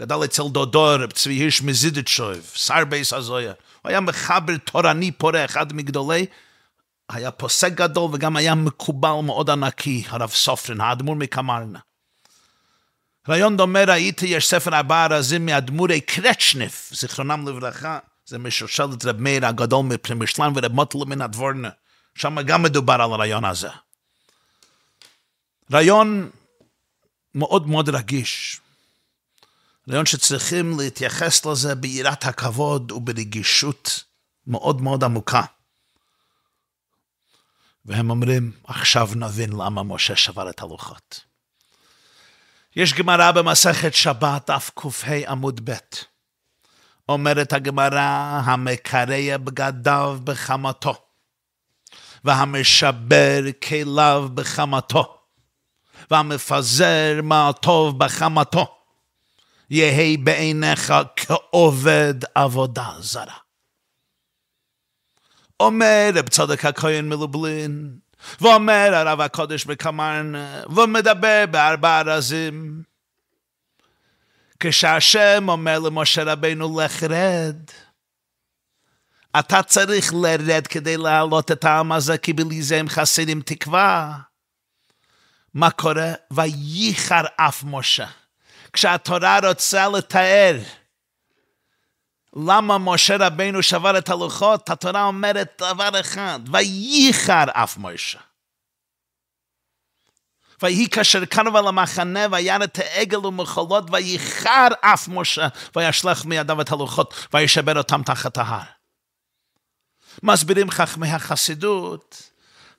גדל אצל דודו, רב צבי הירש מזידצ'וב, שר בית הזוהר. הוא היה מחבר תורני פורה, אחד מגדולי היה פוסק גדול וגם היה מקובל מאוד ענקי, הרב סופרין, האדמו"ר מקמרנה. רעיון דומה ראיתי, יש ספר ארבעה ארזים מאדמו"רי קרצ'ניף, זיכרונם לברכה, זה משושלת רב מאיר הגדול מפרמישלן ורב מוטל מנדבורנה. שם גם מדובר על הרעיון הזה. רעיון מאוד מאוד רגיש. רעיון שצריכים להתייחס לזה ביראת הכבוד וברגישות מאוד מאוד עמוקה. והם אומרים, עכשיו נבין למה משה שבר את הלוחות. יש גמרא במסכת שבת, דף קה עמוד ב', אומרת הגמרא, המקרע בגדיו בחמתו, והמשבר כליו בחמתו, והמפזר מהטוב בחמתו, יהי בעיניך כעובד עבודה זרה. אומר רב צדק הכהן מלובלין, ואומר הרב הקודש בקמרנה, ומדבר בארבע רזים. כשהשם אומר למשה רבינו לך רד, אתה צריך לרד כדי להעלות את העם הזה, כי בלי זה הם חסידים תקווה. מה קורה? וייחר אף משה. כשהתורה רוצה לתאר למה משה רבינו שבר את הלוחות? התורה אומרת דבר אחד, וייחר אף משה. ויהי כאשר קרב על המחנה וירא את העגל ומחולות וייחר אף משה וישלח מידיו את הלוחות וישבר אותם תחת ההר. מסבירים חכמי החסידות,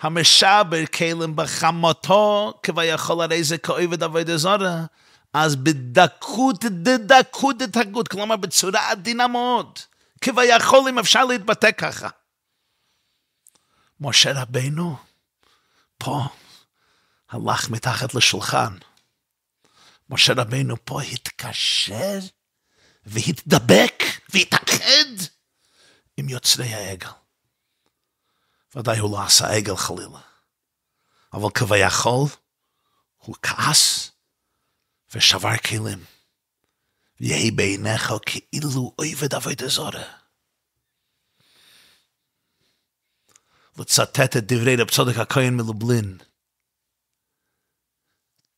המשבר כלים בחמותו כביכול הרי זה כאויב עבודה זרה אז בדקות דדקות דתגות, כלומר בצורה עדינה מאוד, כביכול אם אפשר להתבטא ככה. משה רבינו פה הלך מתחת לשולחן. משה רבינו פה התקשר והתדבק והתאחד עם יוצרי העגל. ודאי הוא לא עשה עגל חלילה, אבל כביכול הוא כעס ושבר כלים. ויהי בעיניך כאילו אויבד עבודה זרה. לצטט את דברי רב צודק הכהן מלובלין.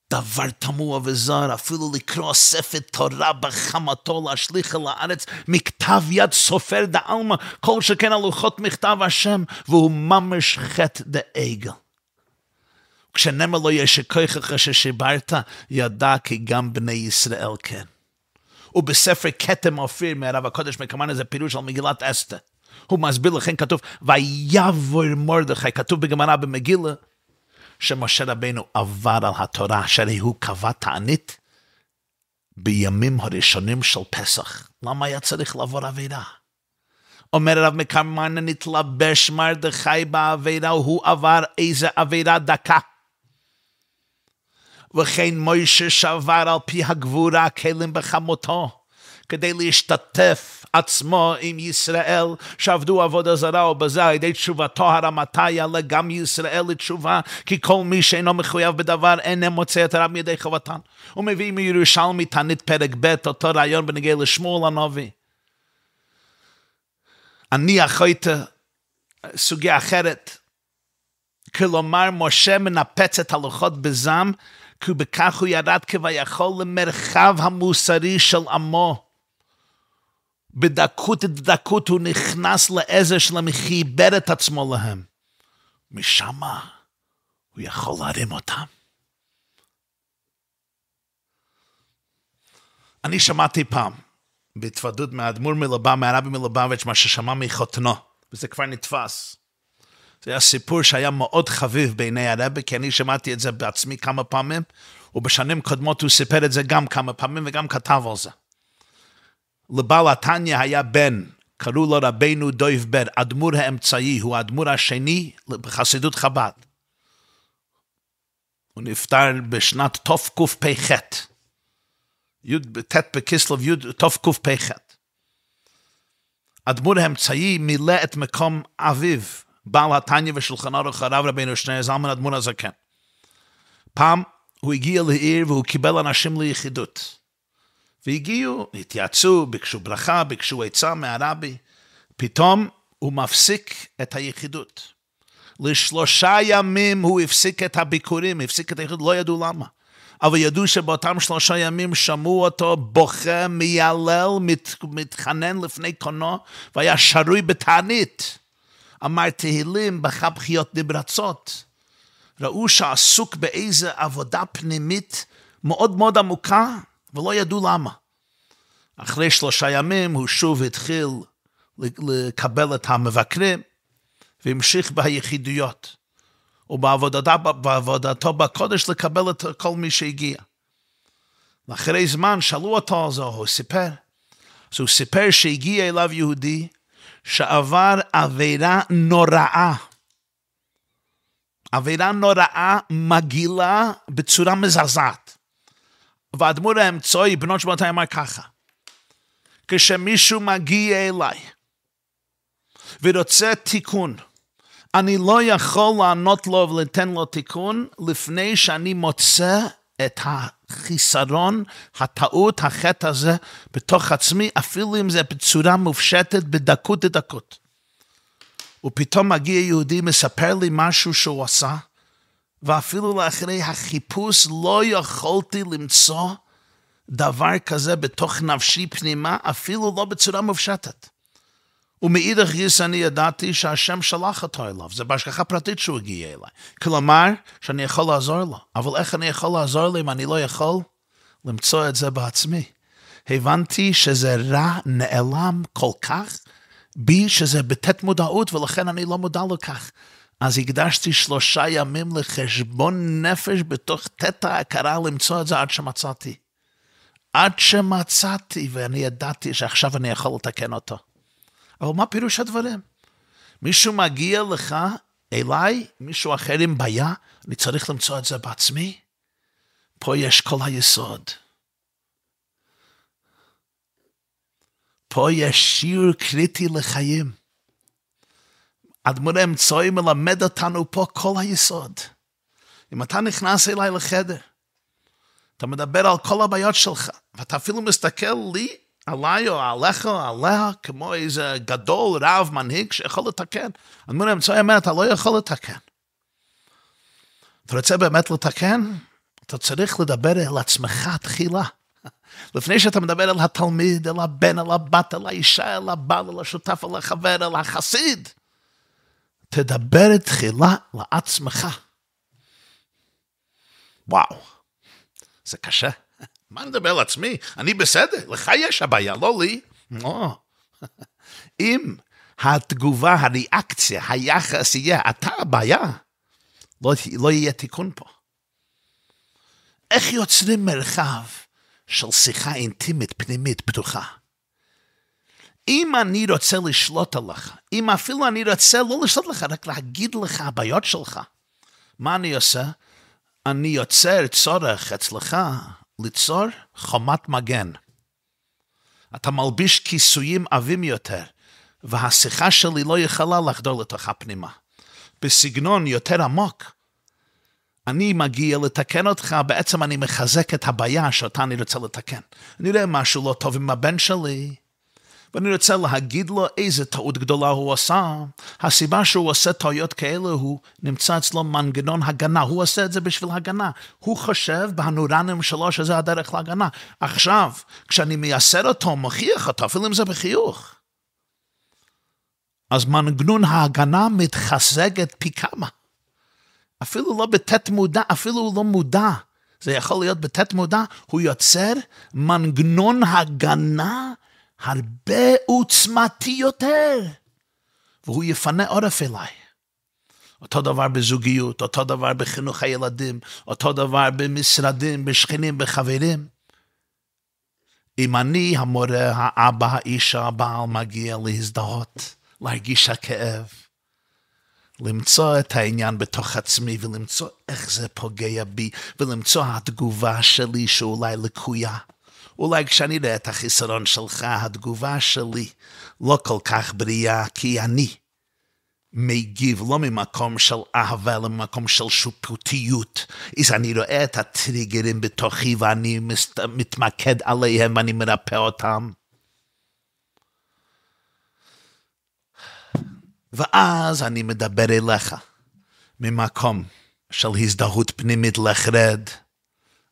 דבר תמוה וזר, אפילו לקרוא ספר תורה בחמתו להשליך אל הארץ, מכתב יד סופר דעלמא, כל שכן הלוחות מכתב השם, והוא ממש חטא דעגל. כשנאמר לו יש כוחך ששיברת, ידע כי גם בני ישראל כן. ובספר כתם אופיר מהרב הקודש מקמן איזה פירוש על מגילת אסתר. הוא מסביר לכן כתוב, ויעבור מרדכי, כתוב בגמרא במגילה, שמשה רבנו עבר על התורה, שהרי הוא קבע תענית בימים הראשונים של פסח. למה היה צריך לעבור עבירה? אומר הרב מקרמן, נתלבש מרדכי בעבירה, הוא עבר איזה עבירה דקה. וכן מוישה שבר על פי הגבורה כלים בחמותו, כדי להשתתף עצמו עם ישראל שעבדו עבודה זרה ובזה על ידי תשובתו הרמתה יעלה גם ישראל לתשובה כי כל מי שאינו מחויב בדבר אינו מוצא את הרב מידי חובתן. הוא מביא מירושלמי תענית פרק ב' אותו רעיון בנגיע לשמואל הנביא. אני אחויתה סוגיה אחרת. כלומר, משה מנפץ את הלוחות בזעם, כי בכך הוא ירד כביכול למרחב המוסרי של עמו. בדקות דקות הוא נכנס לעזר שלהם, חיבר את עצמו להם. משם הוא יכול להרים אותם. אני שמעתי פעם, בהתוודות מהאדמו"ר מלובב, מהרבי מלובביץ', מה ששמע מחותנו, וזה כבר נתפס. זה היה סיפור שהיה מאוד חביב בעיני הרבי, כי אני שמעתי את זה בעצמי כמה פעמים, ובשנים קודמות הוא סיפר את זה גם כמה פעמים וגם כתב על זה. לבעל התניא היה בן, קראו לו רבנו דויב בר, אדמו"ר האמצעי, הוא האדמו"ר השני בחסידות חב"ד. הוא נפטר בשנת תקפ"ח. ט' בכסלו תקפ"ח. אדמו"ר האמצעי מילא את מקום אביו, בעל התניא ושולחן אורך הרב רבינו שני זלמן אדמו"ר הזקן. פעם הוא הגיע לעיר והוא קיבל אנשים ליחידות. והגיעו, התייעצו, ביקשו ברכה, ביקשו עצה מהרבי. פתאום הוא מפסיק את היחידות. לשלושה ימים הוא הפסיק את הביקורים, הפסיק את היחידות, לא ידעו למה. אבל ידעו שבאותם שלושה ימים שמעו אותו בוכה, מיילל, מת, מתחנן לפני קונו, והיה שרוי בתענית. אמר תהילים, בכה בחיות נברצות. ראו שעסוק באיזה עבודה פנימית מאוד מאוד עמוקה, ולא ידעו למה. אחרי שלושה ימים הוא שוב התחיל לקבל את המבקרים, והמשיך ביחידויות, ובעבודתו בעבודתו בקודש לקבל את כל מי שהגיע. ואחרי זמן שאלו אותו על זה, הוא סיפר. אז הוא סיפר שהגיע אליו יהודי שעבר עבירה נוראה. עבירה נוראה מגעילה בצורה מזעזעת. והאדמו"ר האמצעי, בנות שבעתיים, אמר ככה, כשמישהו מגיע אליי ורוצה תיקון, אני לא יכול לענות לו ולתן לו תיקון לפני שאני מוצא את החיסרון, הטעות, החטא הזה בתוך עצמי, אפילו אם זה בצורה מופשטת, בדקות לדקות. ופתאום מגיע יהודי, מספר לי משהו שהוא עשה, ואפילו לאחרי החיפוש לא יכולתי למצוא דבר כזה בתוך נפשי פנימה, אפילו לא בצורה מופשטת. ומאידך גיס אני ידעתי שהשם שלח אותו אליו, זה בהשגחה פרטית שהוא הגיע אליי. כלומר, שאני יכול לעזור לו. אבל איך אני יכול לעזור לו אם אני לא יכול למצוא את זה בעצמי? הבנתי שזה רע נעלם כל כך בי, שזה בתת מודעות, ולכן אני לא מודע לכך. אז הקדשתי שלושה ימים לחשבון נפש בתוך תת ההכרה למצוא את זה עד שמצאתי. עד שמצאתי, ואני ידעתי שעכשיו אני יכול לתקן אותו. אבל מה פירוש הדברים? מישהו מגיע לך, אליי, מישהו אחר עם בעיה, אני צריך למצוא את זה בעצמי? פה יש כל היסוד. פה יש שיעור קריטי לחיים. אדמו"ר האמצעי מלמד אותנו פה כל היסוד. אם אתה נכנס אליי לחדר, אתה מדבר על כל הבעיות שלך, ואתה אפילו מסתכל לי, עליי או עליך או עליה, כמו איזה גדול, רב, מנהיג, שיכול לתקן. אדמו"ר האמצעי אומר, אתה לא יכול לתקן. אתה רוצה באמת לתקן? אתה צריך לדבר אל עצמך תחילה. לפני שאתה מדבר אל התלמיד, אל הבן, אל הבת, אל האישה, אל הבעל, אל השותף, אל החבר, אל החסיד. תדבר תחילה לעצמך. וואו, זה קשה. מה נדבר על עצמי? אני בסדר, לך יש הבעיה, לא לי. אם התגובה, הריאקציה, היחס יהיה, אתה הבעיה, לא, לא יהיה תיקון פה. איך יוצרים מרחב של שיחה אינטימית, פנימית, פתוחה? אם אני רוצה לשלוט עליך, אם אפילו אני רוצה לא לשלוט לך, רק להגיד לך הבעיות שלך, מה אני עושה? אני יוצר צורך אצלך ליצור חומת מגן. אתה מלביש כיסויים עבים יותר, והשיחה שלי לא יכולה לחדור לתוכה פנימה. בסגנון יותר עמוק, אני מגיע לתקן אותך, בעצם אני מחזק את הבעיה שאותה אני רוצה לתקן. אני יודע משהו לא טוב עם הבן שלי, ואני רוצה להגיד לו איזה טעות גדולה הוא עשה. הסיבה שהוא עושה טעויות כאלה הוא נמצא אצלו מנגנון הגנה, הוא עושה את זה בשביל הגנה. הוא חושב בהנורנים שלו שזה הדרך להגנה. עכשיו, כשאני מייסר אותו, מוכיח אותו, אפילו אם זה בחיוך, אז מנגנון ההגנה מתחזקת פי כמה. אפילו לא בתת מודע, אפילו לא מודע. זה יכול להיות בתת מודע, הוא יוצר מנגנון הגנה הרבה עוצמתי יותר, והוא יפנה עורף אליי. אותו דבר בזוגיות, אותו דבר בחינוך הילדים, אותו דבר במשרדים, בשכנים, בחברים. אם אני, המורה, האבא, האיש, הבעל, מגיע להזדהות, להרגיש הכאב, למצוא את העניין בתוך עצמי ולמצוא איך זה פוגע בי, ולמצוא התגובה שלי שאולי לקויה. אולי כשאני רואה את החיסרון שלך, התגובה שלי לא כל כך בריאה, כי אני מגיב לא ממקום של אהבה, אלא ממקום של שיפוטיות. אז אני רואה את הטריגרים בתוכי ואני מתמקד עליהם ואני מרפא אותם. ואז אני מדבר אליך ממקום של הזדהות פנימית לחרד,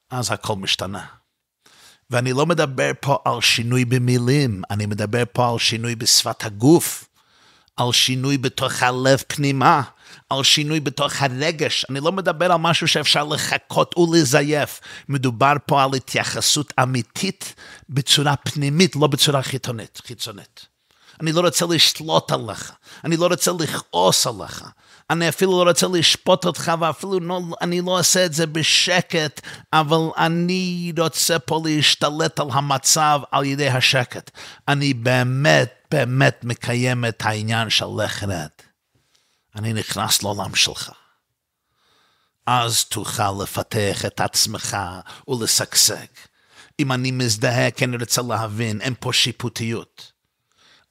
אז הכל משתנה. ואני לא מדבר פה על שינוי במילים, אני מדבר פה על שינוי בשפת הגוף, על שינוי בתוך הלב פנימה, על שינוי בתוך הרגש. אני לא מדבר על משהו שאפשר לחכות ולזייף. מדובר פה על התייחסות אמיתית בצורה פנימית, לא בצורה חיצונית. חיצונית. אני לא רוצה לשלוט עליך, אני לא רוצה לכעוס עליך, אני אפילו לא רוצה לשפוט אותך, ואפילו לא, אני לא עושה את זה בשקט, אבל אני רוצה פה להשתלט על המצב על ידי השקט. אני באמת, באמת מקיים את העניין של לך רד. אני נכנס לעולם שלך. אז תוכל לפתח את עצמך ולשגשג. אם אני מזדהה, כי אני רוצה להבין, אין פה שיפוטיות.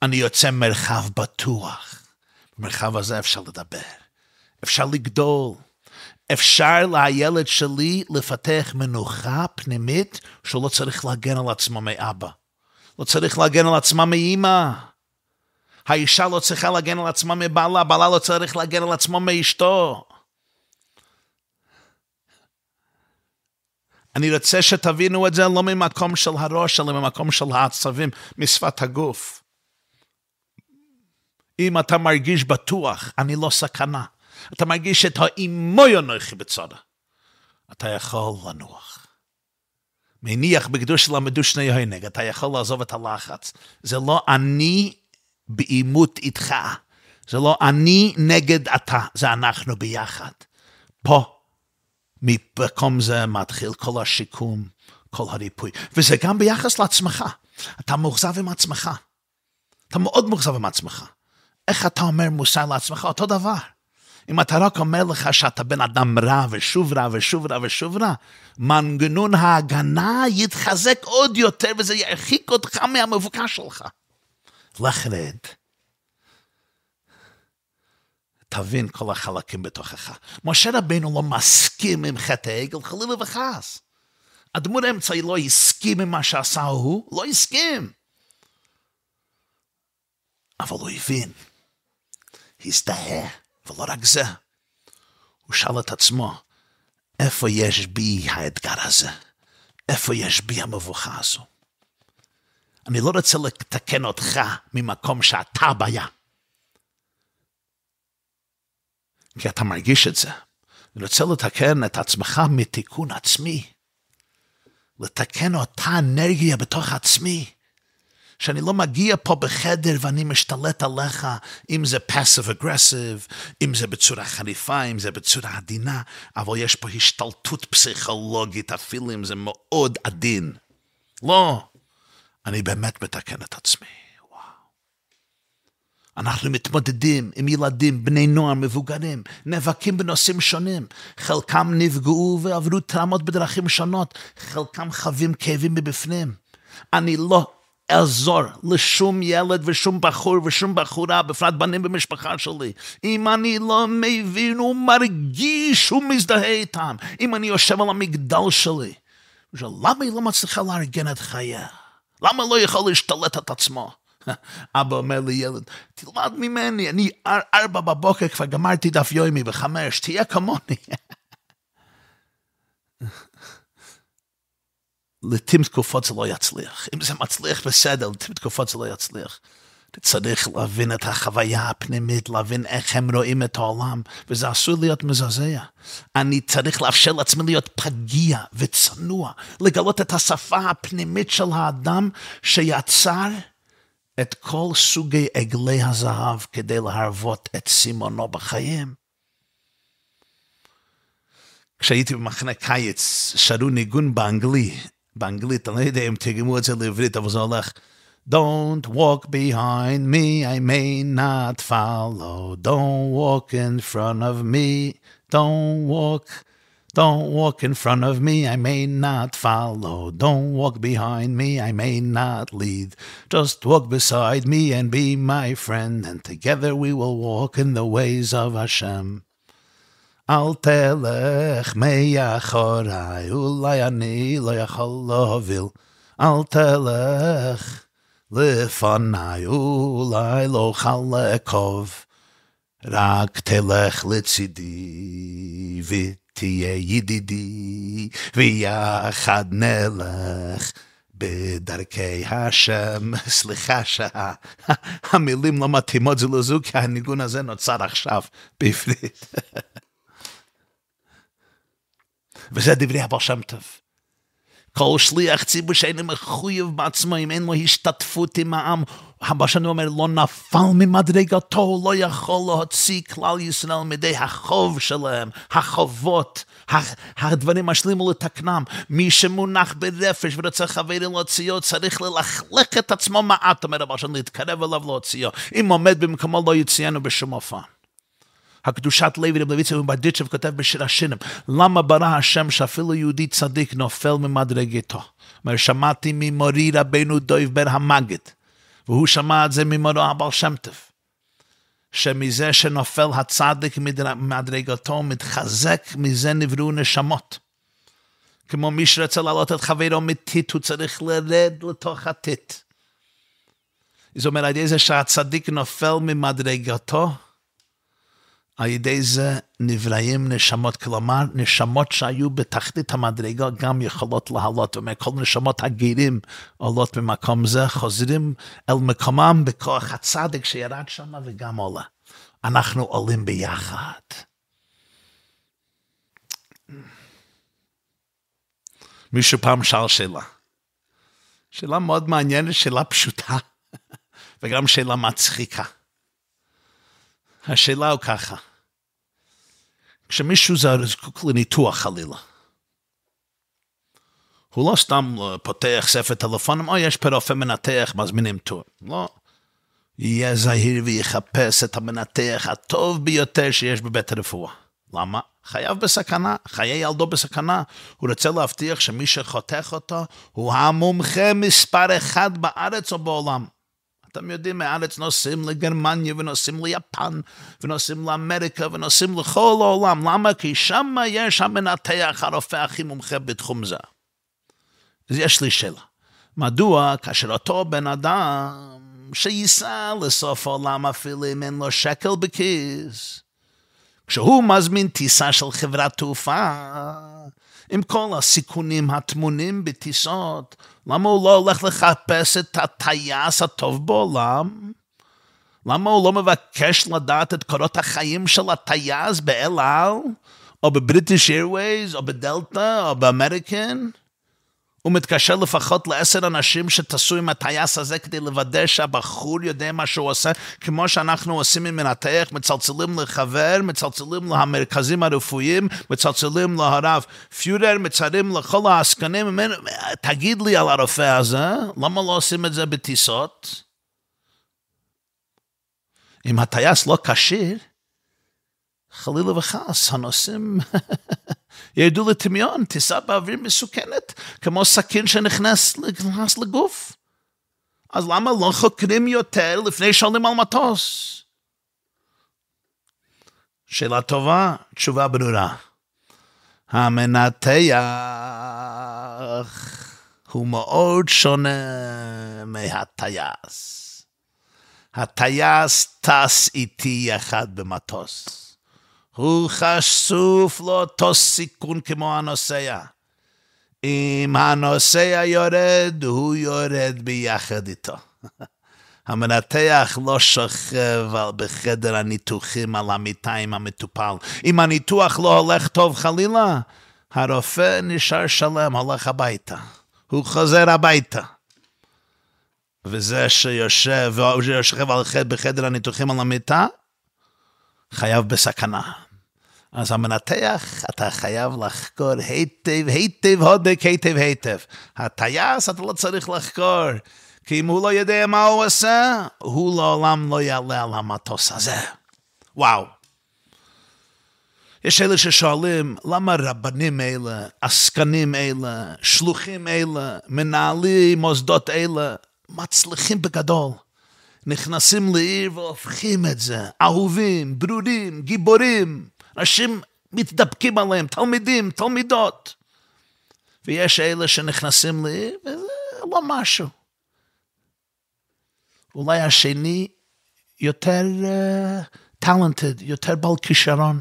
אני יוצא מרחב בטוח. במרחב הזה אפשר לדבר. אפשר לגדול. אפשר לילד שלי לפתח מנוחה פנימית שהוא לא צריך להגן על עצמו מאבא. לא צריך להגן על עצמה מאימא. האישה לא צריכה להגן על עצמה מבעלה, בעלה לא צריך להגן על עצמו מאשתו. אני רוצה שתבינו את זה לא ממקום של הראש, אלא ממקום של העצבים, משפת הגוף. אם אתה מרגיש בטוח, אני לא סכנה. אתה מרגיש את האימוי אנוכי בצדה. אתה יכול לנוח. מניח בקדוש למדו שני הענג, אתה יכול לעזוב את הלחץ. זה לא אני בעימות איתך. זה לא אני נגד אתה, זה אנחנו ביחד. פה, ממקום זה מתחיל כל השיקום, כל הריפוי. וזה גם ביחס לעצמך. אתה מאוכזב עם עצמך. אתה מאוד מאוכזב עם עצמך. איך אתה אומר מוסר לעצמך? אותו דבר. אם אתה רק אומר לך שאתה בן אדם רע ושוב רע ושוב רע ושוב רע, מנגנון ההגנה יתחזק עוד יותר וזה ירחיק אותך מהמבוקש שלך. לך רד. תבין כל החלקים בתוכך. משה רבינו לא מסכים עם חטא העגל, חלילה וחס. הדמות האמצעי לא הסכים עם מה שעשה הוא, לא הסכים. אבל הוא הבין. הזדהה, ולא רק זה, הוא שאל את עצמו, איפה יש בי האתגר הזה? איפה יש בי המבוכה הזו? אני לא רוצה לתקן אותך ממקום שאתה הבעיה. כי אתה מרגיש את זה. אני רוצה לתקן את עצמך מתיקון עצמי. לתקן אותה אנרגיה בתוך עצמי. שאני לא מגיע פה בחדר ואני משתלט עליך, אם זה פאסיב אגרסיב, אם זה בצורה חריפה, אם זה בצורה עדינה, אבל יש פה השתלטות פסיכולוגית, אפילו אם זה מאוד עדין. לא, אני באמת מתקן את עצמי. אנחנו מתמודדים עם ילדים, בני נוער, מבוגרים, נאבקים בנושאים שונים. חלקם נפגעו ועברו טראומות בדרכים שונות, חלקם חווים כאבים מבפנים. אני לא אעזור לשום ילד ושום בחור ושום בחורה, בפרט בנים במשפחה שלי. אם אני לא מבין ומרגיש ומזדהה איתם, אם אני יושב על המגדל שלי, למה היא לא מצליחה לארגן את חייה? למה לא יכול להשתלט את עצמו? אבא אומר לי, ילד, תלמד ממני, אני ארבע בבוקר כבר גמרתי דף יומי בחמש, תהיה כמוני. לעתים תקופות זה לא יצליח. אם זה מצליח, בסדר, לעתים תקופות זה לא יצליח. אתה צריך להבין את החוויה הפנימית, להבין איך הם רואים את העולם, וזה אסור להיות מזעזע. אני צריך לאפשר לעצמי להיות פגיע וצנוע, לגלות את השפה הפנימית של האדם שיצר את כל סוגי עגלי הזהב כדי להרוות את סימונו בחיים. כשהייתי במחנה קיץ, שרו ניגון באנגלי, באנגלית, אני לא יודע אם תרגמו את זה לעברית, אבל זה הולך. Don't walk behind me, I may not follow. Don't walk in front of me, don't walk. Don't walk in front of me, I may not follow. Don't walk behind me, I may not lead. Just walk beside me and be my friend, and together we will walk in the ways of Hashem. אל תלך מאחוריי, אולי אני לא יכול להוביל. אל תלך לפניי, אולי לא אוכל לעקוב. רק תלך לצידי ותהיה ידידי, ויחד נלך. בדרכי השם, סליחה שהמילים לא מתאימות זה לזו, כי הניגון הזה נוצר עכשיו בעברית. וזה דברי הבעל שם טוב. כל שליח ציבור שאינו מחויב בעצמו, אם אין לו השתתפות עם העם, הבעל שם אומר, לא נפל ממדרגתו, לא יכול להוציא כלל ישראל מידי החוב שלהם, החובות, הדברים השלימו לתקנם. מי שמונח ברפש ורוצה חברי להוציאו, צריך ללכלך את עצמו מעט, אומר הבעל שם, להתקרב אליו להוציאו. אם עומד במקומו לא יציינו בשום אופן. הקדושת לוי רב לויצר וברדיצ'ב כותב בשיר השירים, למה ברא השם שאפילו יהודי צדיק נופל ממדרגתו? אומר, שמעתי ממורי רבנו דויב בר המגד, והוא שמע את זה ממורו הבעל שם טוב, שמזה שנופל הצדיק ממדרגתו מתחזק, מזה נבראו נשמות. כמו מי שרצה לעלות את חברו מטיט, הוא צריך לרד לתוך הטיט. זאת אומרת, על ידי זה שהצדיק נופל ממדרגתו, על ידי זה נבראים נשמות, כלומר, נשמות שהיו בתחתית המדרגה גם יכולות לעלות, וכל נשמות הגירים עולות במקום זה, חוזרים אל מקומם בכוח הצדק שירד שם וגם עולה. אנחנו עולים ביחד. מישהו פעם שאל שאלה. שאלה מאוד מעניינת, שאלה פשוטה, וגם שאלה מצחיקה. השאלה הוא ככה, כשמישהו זקוק לניתוח חלילה, הוא לא סתם פותח ספר טלפונים, או יש פה רופא מנתח, מזמינים תור. לא. יהיה זהיר ויחפש את המנתח הטוב ביותר שיש בבית הרפואה. למה? חייו בסכנה, חיי ילדו בסכנה. הוא רוצה להבטיח שמי שחותך אותו הוא המומחה מספר אחד בארץ או בעולם. אתם יודעים, מארץ נוסעים לגרמניה ונוסעים ליפן ונוסעים לאמריקה ונוסעים לכל העולם. למה? כי שם יש המנתח הרופא הכי מומחה בתחום זה. אז יש לי שאלה. מדוע כאשר אותו בן אדם שייסע לסוף העולם אפילו אם אין לו שקל בכיס, כשהוא מזמין טיסה של חברת תעופה, עם כל הסיכונים הטמונים בטיסות, למה הוא לא הולך לחפש את הטייס הטוב בעולם? למה הוא לא מבקש לדעת את קורות החיים של הטייס באל על, או בבריטיש איירווייז, או בדלתא, או באמריקן? הוא מתקשר לפחות לעשר אנשים שטסו עם הטייס הזה כדי לוודא שהבחור יודע מה שהוא עושה, כמו שאנחנו עושים עם מנתח, מצלצלים לחבר, מצלצלים למרכזים הרפואיים, מצלצלים להרב פיורר, מצרים לכל העסקנים, תגיד לי על הרופא הזה, למה לא עושים את זה בטיסות? אם הטייס לא כשיר, חלילה וחס, הנוסעים ירדו לטמיון, טיסה באוויר מסוכנת, כמו סכין שנכנס לגוף. אז למה לא חוקרים יותר לפני שעולים על מטוס? שאלה טובה, תשובה ברורה. המנתח הוא מאוד שונה מהטייס. הטייס טס איתי יחד במטוס. הוא חשוף לאותו סיכון כמו הנוסע. אם הנוסע יורד, הוא יורד ביחד איתו. המנתח לא שוכב בחדר הניתוחים על המיטה עם המטופל. אם הניתוח לא הולך טוב חלילה, הרופא נשאר שלם, הולך הביתה. הוא חוזר הביתה. וזה שיושב, שיושב בחדר הניתוחים על המיטה, חייב בסכנה. אז המנתח, אתה חייב לחקור היטב, היטב, הודק, היטב, היטב. הטייס, אתה לא צריך לחקור, כי אם הוא לא יודע מה הוא עושה, הוא לעולם לא יעלה על המטוס הזה. וואו. יש אלה ששואלים, למה רבנים אלה, עסקנים אלה, שלוחים אלה, מנהלי מוסדות אלה, מצליחים בגדול? נכנסים לעיר והופכים את זה, אהובים, ברורים, גיבורים. אנשים מתדפקים עליהם, תלמידים, תלמידות. ויש אלה שנכנסים לי, וזה לא משהו. אולי השני יותר טלנטד, uh, יותר בעל כישרון.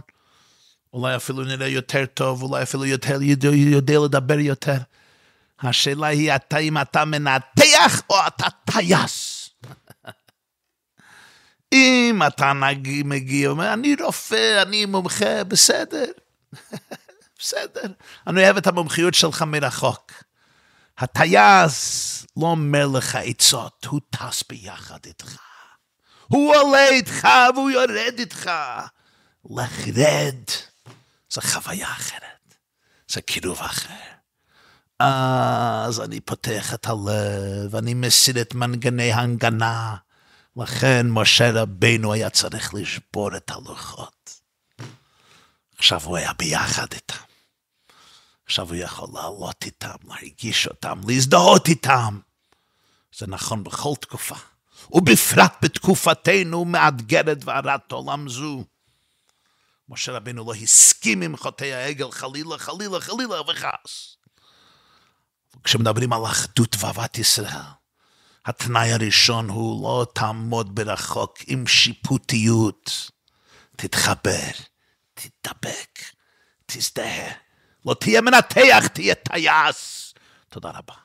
אולי אפילו נראה יותר טוב, אולי אפילו יותר יודע, יודע לדבר יותר. השאלה היא אתה אם אתה מנתח או אתה טייס. אם אתה מגיע, אומר, אני רופא, אני מומחה, בסדר, בסדר. אני אוהב את המומחיות שלך מרחוק. הטייס לא אומר לך עצות, הוא טס ביחד איתך. הוא עולה איתך והוא יורד איתך. לך רד, זו חוויה אחרת, זה קירוב אחר. אז אני פותח את הלב, אני מסיר את מנגני ההנגנה. לכן משה רבינו היה צריך לשבור את הלוחות. עכשיו הוא היה ביחד איתם. עכשיו הוא יכול לעלות איתם, להרגיש אותם, להזדהות איתם. זה נכון בכל תקופה, ובפרט בתקופתנו מאתגרת והרת עולם זו. משה רבינו לא הסכים עם חוטאי העגל, חלילה, חלילה, חלילה וחס. כשמדברים על אחדות ואהבת ישראל, התנאי הראשון הוא לא תעמוד ברחוק עם שיפוטיות. תתחבר, תתדבק, תזדהה. לא תהיה מנתח, תהיה טייס. תודה רבה.